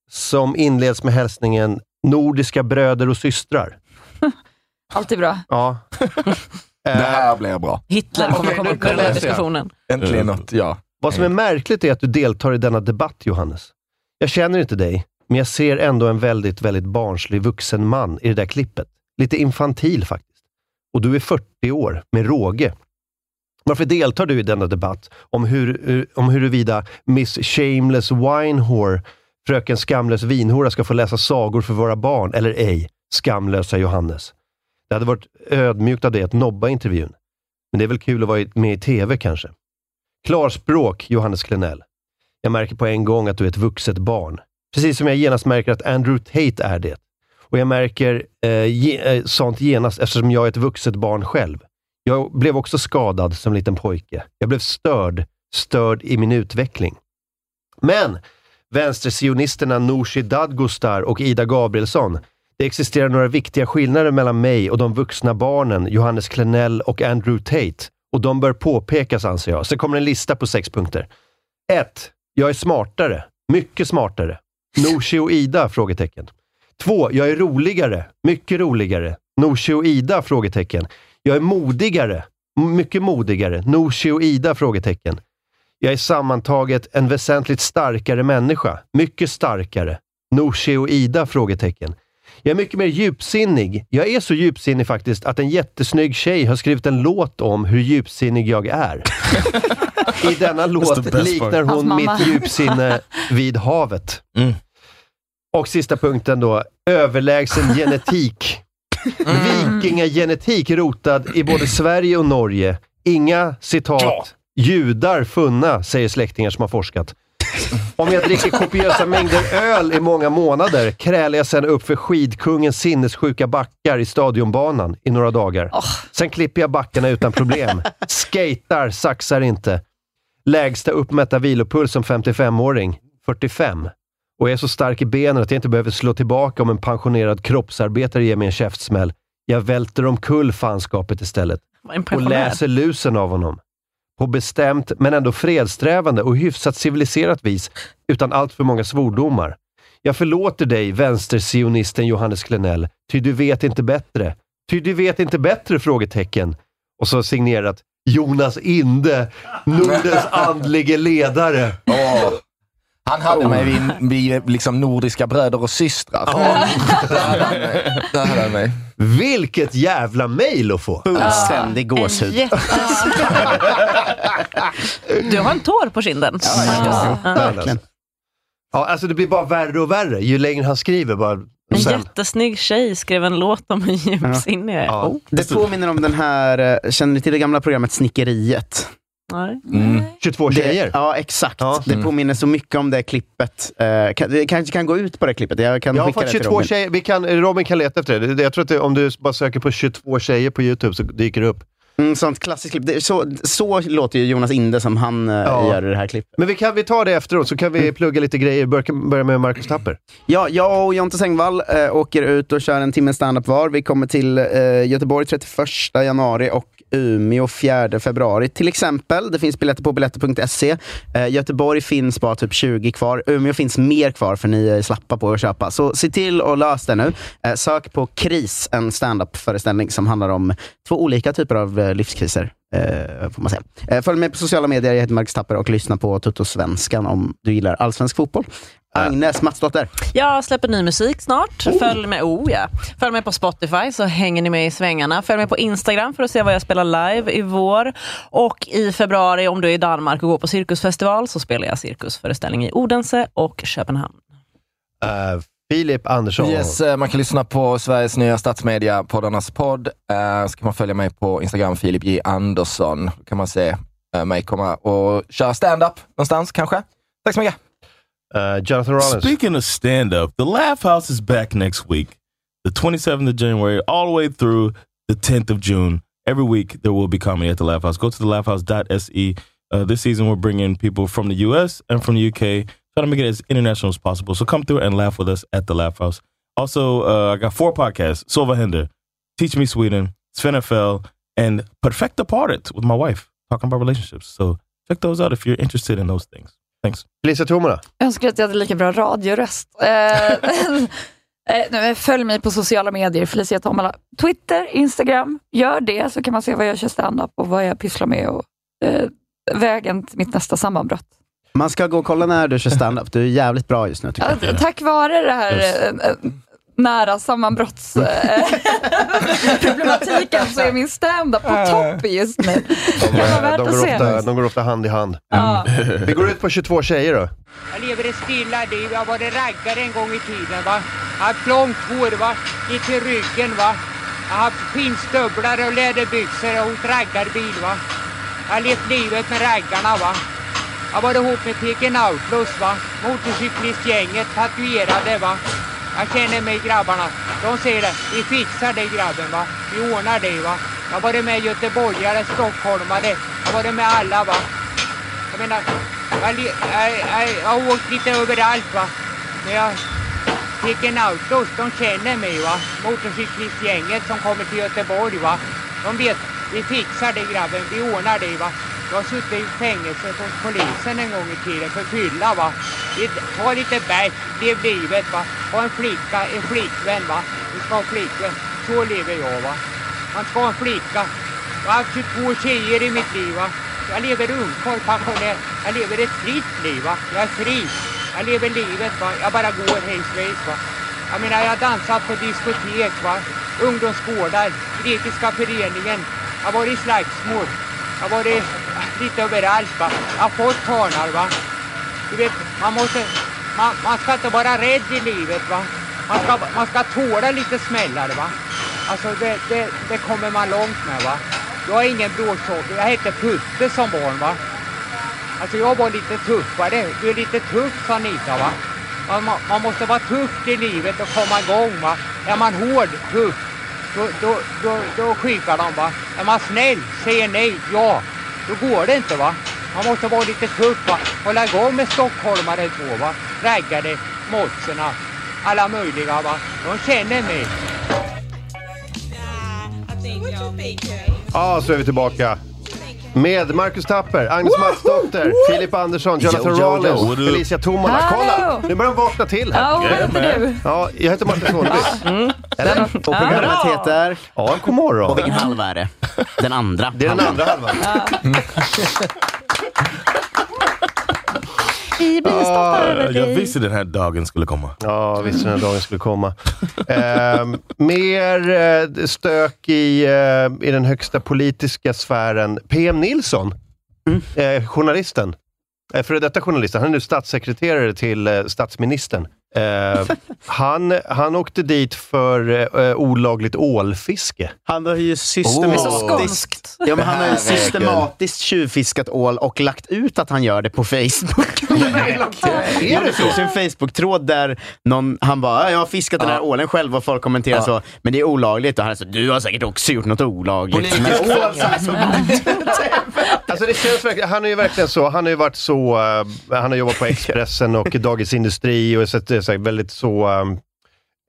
som inleds med hälsningen Nordiska bröder och systrar. Alltid bra. Ja. Det här blir bra. Hitler kommer komma upp i den här diskussionen. Äntligen något, ja. Vad som är märkligt är att du deltar i denna debatt, Johannes. Jag känner inte dig, men jag ser ändå en väldigt, väldigt barnslig vuxen man i det där klippet. Lite infantil faktiskt. Och du är 40 år, med råge. Varför deltar du i denna debatt om, hur, om huruvida Miss Shameless Winehore, fröken Skamlös vinhora, ska få läsa sagor för våra barn, eller ej, skamlösa Johannes? Det hade varit ödmjukt av dig att nobba intervjun. Men det är väl kul att vara med i TV kanske? Klarspråk, Johannes Klenell. Jag märker på en gång att du är ett vuxet barn. Precis som jag genast märker att Andrew Tate är det. Och jag märker eh, ge, eh, sånt genast eftersom jag är ett vuxet barn själv. Jag blev också skadad som liten pojke. Jag blev störd, störd i min utveckling. Men vänstersionisterna Nooshi Dadgostar och Ida Gabrielsson, det existerar några viktiga skillnader mellan mig och de vuxna barnen Johannes Klenell och Andrew Tate. Och de bör påpekas anser jag. Sen kommer en lista på sex punkter. 1. Jag är smartare. Mycket smartare. Nooshi och Ida? Frågetecken. 2. Jag är roligare. Mycket roligare. Nooshi och Ida? Frågetecken. Jag är modigare. Mycket modigare. Nooshi och Ida? Frågetecken. Jag är sammantaget en väsentligt starkare människa. Mycket starkare. Nooshi och Ida? Frågetecken. Jag är mycket mer djupsinnig. Jag är så djupsinnig faktiskt att en jättesnygg tjej har skrivit en låt om hur djupsinnig jag är. I denna låt liknar. Hans hon mamma. mitt djupsinne vid havet. Mm. Och sista punkten då, överlägsen genetik. Vikingagenetik rotad i både Sverige och Norge. Inga citat, judar funna, säger släktingar som har forskat. Om jag dricker kopiösa mängder öl i många månader krälar jag sen upp för skidkungens sinnessjuka backar i stadionbanan i några dagar. Sen klipper jag backarna utan problem. Skatar, saxar inte. Lägsta uppmätta vilopuls som 55-åring, 45. Och jag är så stark i benen att jag inte behöver slå tillbaka om en pensionerad kroppsarbetare ger mig en käftsmäll. Jag välter omkull fanskapet istället. och läser lusen av honom. På bestämt, men ändå fredsträvande och hyfsat civiliserat vis, utan allt för många svordomar. Jag förlåter dig, vänstersionisten Johannes Klenell, ty du vet inte bättre. Ty du vet inte bättre? frågetecken. Och så signerat Jonas Inde, Nordens andlige ledare. Oh. Han hade mig vid, vid liksom nordiska bröder och systrar. Där hade han mig. Där hade han mig. Vilket jävla mail att få! Fullständig gåshud. Du har en tår på kinden. Ja, verkligen. Ja, alltså det blir bara värre och värre ju längre han skriver. Bara, En sen. jättesnygg tjej skrev en låt om hur djupsinnig jag är. Oh. Det påminner om den här, eh, känner ni till det gamla programmet Snickeriet? Nej. 22 Det- tjejer. Ja, exakt. Det Mm. påminner så mycket om det klippet. Eh, kan, kanske kan gå ut på det klippet? Jag kan Jag har fått det till 22 Robin. tjejer. Vi kan, Robin kan leta efter det. Jag tror att det, om du bara söker på 22 tjejer på YouTube så dyker det upp. Mm, sånt klassiskt klipp. Det, så, så låter ju Jonas Inde som han eh, Ja. gör i det här klippet. Men vi kan vi tar det efteråt, så kan vi plugga lite grejer. Börja, börja med Marcus Tapper. Ja, jag och Jonte Engvall eh, åker ut och kör en timme standup var. Vi kommer till eh, Göteborg 31 januari och Umeå 4 februari. Till exempel, det finns biljetter på biljetter.se. Eh, Göteborg finns bara typ 20 kvar. Umeå finns mer kvar för ni är slappa på att köpa. Så se till att lösa det nu. Eh, sök på KRIS, en standup-föreställning som handlar om två olika typer av eh, livskriser. Eh, får man säga. Eh, följ mig på sociala medier, jag heter Marcus Tapper och lyssna på Tuttosvenskan om du gillar allsvensk fotboll. Agnes Matsdotter. Jag släpper ny musik snart. Följ med, oh, ja. Följ med på Spotify så hänger ni med i svängarna. Följ med på Instagram för att se vad jag spelar live i vår. Och i februari om du är i Danmark och går på cirkusfestival så spelar jag cirkusföreställning i Odense och Köpenhamn. Uh, Filip Andersson. Yes, eh, man kan lyssna på Sveriges nya statsmedia, poddarnas podd. Eh, så kan man följa mig på Instagram, Filip J Andersson. Då kan man se eh, mig komma och köra stand-up någonstans kanske. Tack så mycket. Uh, Jonathan Rollins. Speaking of stand up, the Laugh House is back next week, the 27th of January, all the way through the 10th of June. Every week there will be comedy at the Laugh House. Go to thelaughhouse.se. Uh, this season we're bringing people from the US and from the UK, trying to make it as international as possible. So come through and laugh with us at the Laugh House. Also, uh, I got four podcasts: Sova Hinder, Teach Me Sweden, Sven FL, and Perfecta Parted with my wife, talking about relationships. So check those out if you're interested in those things. Thanks. Lisa Tomala. Jag önskar att jag hade lika bra radioröst. Eh, eh, följ mig på sociala medier, Felicia Tomala. Twitter, Instagram. Gör det så kan man se vad jag kör standup och vad jag pysslar med och eh, vägen till mitt nästa sammanbrott. Man ska gå och kolla när du kör standup. Du är jävligt bra just nu tycker Ja, tack vare det här eh, eh, nära sammanbrottsproblematiken så är min standup på topp just nu. De, eh, värt de, går ofta, de går ofta hand i hand. Ja. Vi går ut på 22 tjejer då. Jag lever ett stilla liv. Jag var raggare en gång i tiden. Va? Jag har haft långt hår, va? ner till ryggen. Va? Jag har haft skinnstövlar och läderbyxor och åkt raggarbil. Va? Jag har levt livet med raggarna. Va? Jag har varit ihop med Peken Outlaws, va? motorcyklistgänget, tatuerade. Va? Jag känner mig grabbarna. De ser det. Vi fixar det grabben. Va? Vi ordnar det. Va? Jag har varit med göteborgare, stockholmare. Jag har varit med alla. Va? Jag menar, jag, jag, jag, jag har åkt lite överallt va. Men jag fick en outdoors, de känner mig va. Motorcyklistgänget som kommer till Göteborg va. De vet, vi fixar det grabben, vi ordnar det va. Jag har suttit i fängelse hos polisen en gång i tiden för fylla va. Ta lite bärs, lev livet va. Ha en flicka, en flickvän va. Du ska ha en flickvän. Så lever jag va. Man ska ha en flicka. Jag har haft 22 tjejer i mitt liv va. Jag lever ungkarl, pensionär. Jag lever ett fritt liv va. Jag är fri. Jag lever livet va. Jag bara går hej svejs va. Jag menar jag har dansat på diskotek va. Ungdomsgårdar, grekiska föreningen. Jag har varit i slagsmål. Jag har varit lite överallt va. Jag har fått törnar va. Du vet, man måste... Man, man ska inte vara rädd i livet va. Man ska, man ska tåla lite smällar va. Alltså det, det, det kommer man långt med va. Jag är ingen bråksocker. Jag hette Putte som barn va. Alltså jag var lite tuffare. Du är lite tuff sa Anita. va. Man, man- man måste vara tuff i livet och komma igång va. Är man hård, tuff, då, då, då, då skikar de va. Är man snäll, säger nej, ja, då går det inte va. Man måste vara lite tuff va. Hålla igång med stockholmare två va. Raggare, motserna, alla möjliga va. De känner mig. Ja, så är vi tillbaka. Med Marcus Tapper, Agnes Matsdotter, Filip Andersson, Jonathan Jo, jo, jo. Rollins? Felicia Tomala. Kolla! Nu börjar de vakna till här. Ja, vad heter du? Ja, jag heter Martin Soneby. Eller? Och programmet heter? Ja, god morgon. Och vilken halva är det? Den andra. Det är den andra halvan. Vi blir stolta över jag dig. visste den här dagen skulle komma. Ja, visst den här dagen skulle komma. Ehm, mer eh, stök i, eh, i den högsta politiska sfären. PM Nilsson, eh, journalisten, eh, före detta journalisten, han är nu statssekreterare till eh, statsministern. Eh, han, han åkte dit för eh, olagligt ålfiske. Han har ju systematiskt, ja, men han har ju systematiskt tjuvfiskat ål och lagt ut att han gör det på Facebook. ja, det finns en Facebook-tråd där någon, han bara, jag har fiskat den här ålen själv och folk kommenterar så, men det är olagligt. Och han är så, du har säkert också gjort något olagligt. Är Alltså det känns verkligen, han är ju verkligen så, han har ju varit så, eh, han har jobbat på Expressen och Dagens Industri och sett, så väldigt så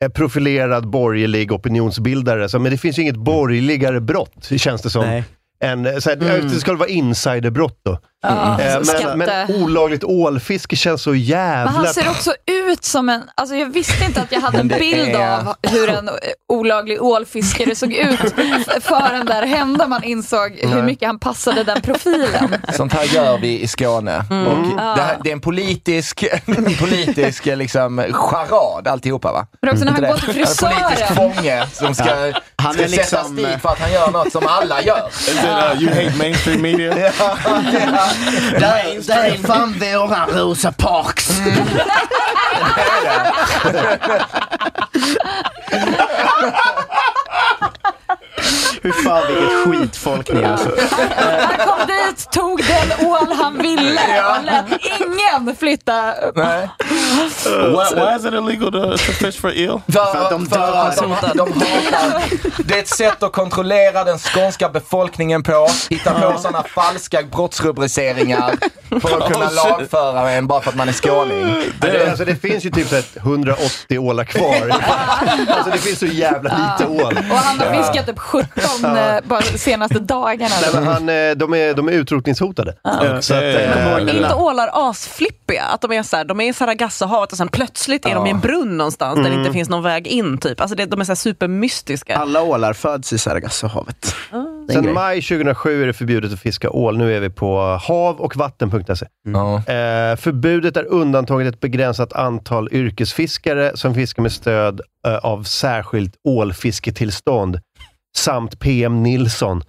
eh, profilerad borgerlig opinionsbildare. Så, men det finns ju inget borgerligare brott, känns det som. Nej. Än, så här, Mm. Det ska vara insiderbrott då. Ja, Eh, så men, skatte- men olagligt ålfiske känns så jävla... Men han ser också ut som en, alltså jag visste inte att jag hade en bild är- av hur en eh, olaglig ålfiskare såg ut förrän där hände man insåg hur Nej. mycket han passade den profilen. Sånt här gör vi i Skåne. Mm. Och Ja. det, här, det är en politisk, en politisk eh, liksom, charad alltihopa va? Men också när han går det? till En politisk frisören. fånge som ska, Ja. Han ska är sättas liksom, dit för att han gör något som alla gör. Is it, uh, you hate mainstream media? Där är, där är fan våran Rosa Parks. Hur fan vilket skitfolk ni är alltså. Han kom dit, tog den ål han ville och lät ingen flytta. Nej. why, why is it illegal to, to fish for eel? För, de, för att de, de hatar. Det är ett sätt att kontrollera den skånska befolkningen på. Hitta på sådana falska brottsrubriceringar för att kunna Oh, lagföra en bara för att man är skåning. Det, alltså, det finns ju typ så här 180 ålar kvar. alltså det finns så jävla lite ål. Och han har fiskat typ 17 eh, bara de senaste dagarna. Nej, men han, eh, de, är, de är utrotningshotade. Ja. Så att, Eh, eh, Är inte ålar asflippiga? Att de är så här, de är i Sargassohavet och sen plötsligt är de i en brunn någonstans där det Mm. inte finns någon väg in. Typ. Alltså det, de är så här supermystiska. Alla ålar föds i Sargassohavet. En Sen maj 2007 är det förbjudet att fiska ål. Nu är vi på hav och vatten.se. Eh, förbudet är undantaget ett begränsat antal yrkesfiskare som fiskar med stöd eh, av särskilt ålfisketillstånd samt PM Nilsson.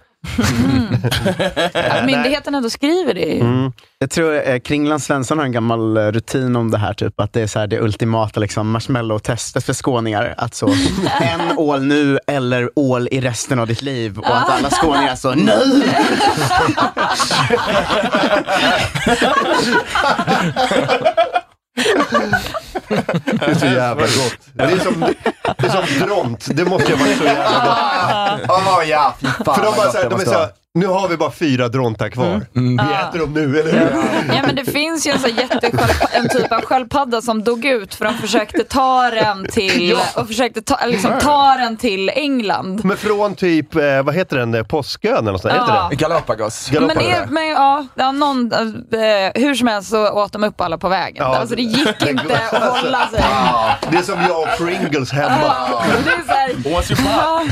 Att myndigheten ändå skriver det. är ju- Mm. Jag tror eh, Kringland Svensson har en gammal eh, rutin om det här, typ att det är så här, det ultimata liksom, marshmallow-testet för skåningar. Att så, en ål nu eller ål i resten av ditt liv. Och att alla skåningar så, nu! Det är så jävla gott. Det är som, det är som dront. Det måste ju vara så jävla gott. Åh ja, fy fan För de, vad bara gott så här, det de är så här, nu har vi bara fyra drontar kvar. Vi Ja. äter dem nu, eller hur? Ja, men det finns ju en, sån en typ av sköldpadda som dog ut för de försökte ta den till, Ja. och försökte ta, liksom, ta den till England. Men från typ, eh, vad heter den, eh, Påskön eller något sånt, Ja. heter det? Galapagos. Men, Galapagos. det, men ja, ja någon, eh, hur som helst så åt de upp alla på vägen. Ja. Alltså det gick inte att hålla sig. Det är som jag och Pringles hemma. Det är så här, Once you ja,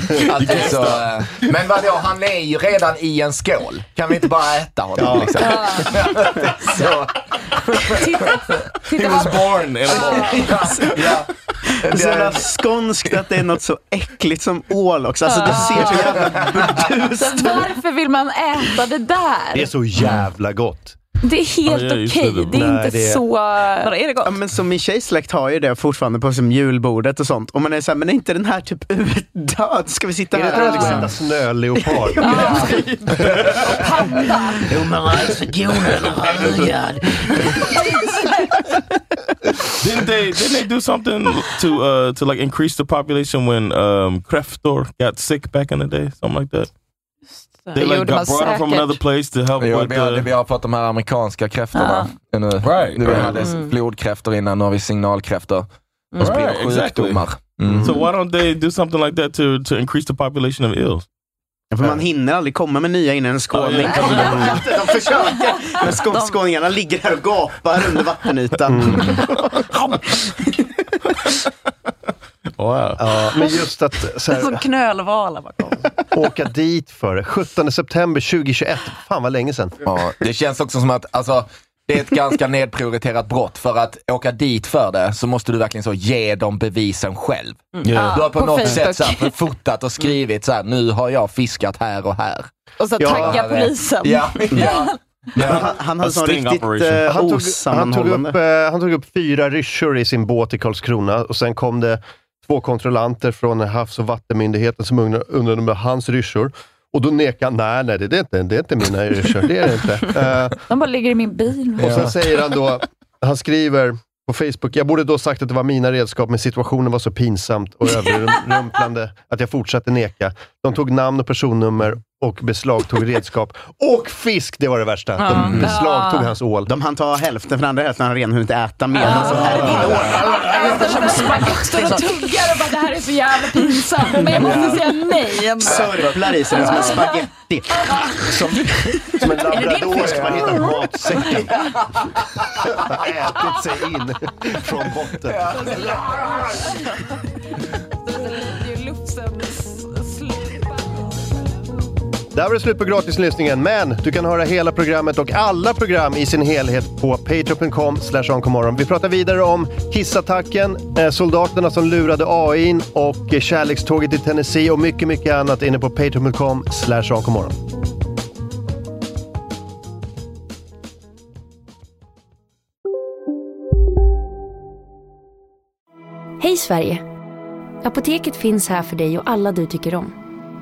är men vadå, han är ju redan i en skål. Kan vi inte bara äta honom? Ja. Liksom? Så. titta, He titta was vad, born in a ja. Det är så jävla skånskt att det är något så äckligt som ål också. Alltså det ser så jävla burdust så varför vill man äta det Det är där? så jävla gott. Det är helt Ja, okej. det. Det är Nej, inte det är- så... Vadå, är det gott? Ja, men som min tjejsläkt har ju det fortfarande på som julbordet och sånt. Och man är såhär, men är inte den här typ utdöd? Ska vi sitta Är det här och att liksom... äta snöleopard? Panda. Jo men alltså Jonas, herregud. didn't they? Didn't they do something to uh to like increase the population when um Kräftor got sick back in the day? Something like that. They Det like got brought them from säkert. another place to help Jo, with vi, har, the. vi har fått de här amerikanska kräftorna. Nu, Right, nu vi hade flodkräftor innan, nu har vi signalkräftor. De sprider Right, exactly. sjukdomar. Mm. So why don't they do something like that to to increase the population of? Ja, för man hinner aldrig komma med nya innan en skåning kommer. De försöker, men skå- skåningarna ligger här och gapar under vattenytan. Wow. Ja, men just att så Som här, knölvala bakom. åka dit för det. 17 september 2021. Fan vad länge sedan. Ja, det känns också som att alltså, det är ett ganska nedprioriterat brott. För att åka dit för det så måste du verkligen så ge dem bevisen själv. Mm. Ja, Du har på, på något Facebook. sätt så här, fotat och skrivit så här, nu har jag fiskat här och här. Och så tagga polisen. Ja, ja. Han, han hade sån riktigt eh, han, tog, han, tog upp, eh, han tog upp fyra ryssor i sin båt i Karlskrona och sen kom det två kontrollanter från Havs och vattenmyndigheten som undrade om hans ryssor. Och då nekade han, nej, nej det är inte, det är inte mina ryssor. Det är det inte. Eh, De bara ligger i min bil. och sen säger han då, han skriver på Facebook, jag borde då sagt att det var mina redskap, men situationen var så pinsamt och överrumplande att jag fortsatte neka. De tog namn och personnummer och beslagtog redskap. Och fisk, det var det värsta. De beslagtog hans ål. De hann ta hälften, för den andra hälften har han redan hunnit äta medan som här Som spagetti och tuggar och bara det här är så jävla pinsamt. Men jag måste säga nej. Sörplar i sig den som en spagetti. Som, som en labrador ska man hitta matsäcken. Har ätit sig in från botten. Där var det slut på gratislyssningen, men du kan höra hela programmet och alla program i sin helhet på patreon.com onkomorron. Vi pratar vidare om hissattacken, eh, soldaterna som lurade AIn och kärlekståget i Tennessee och mycket, mycket annat inne på patreon.com onkomorron. Hej Sverige! Apoteket finns här för dig och alla du tycker om.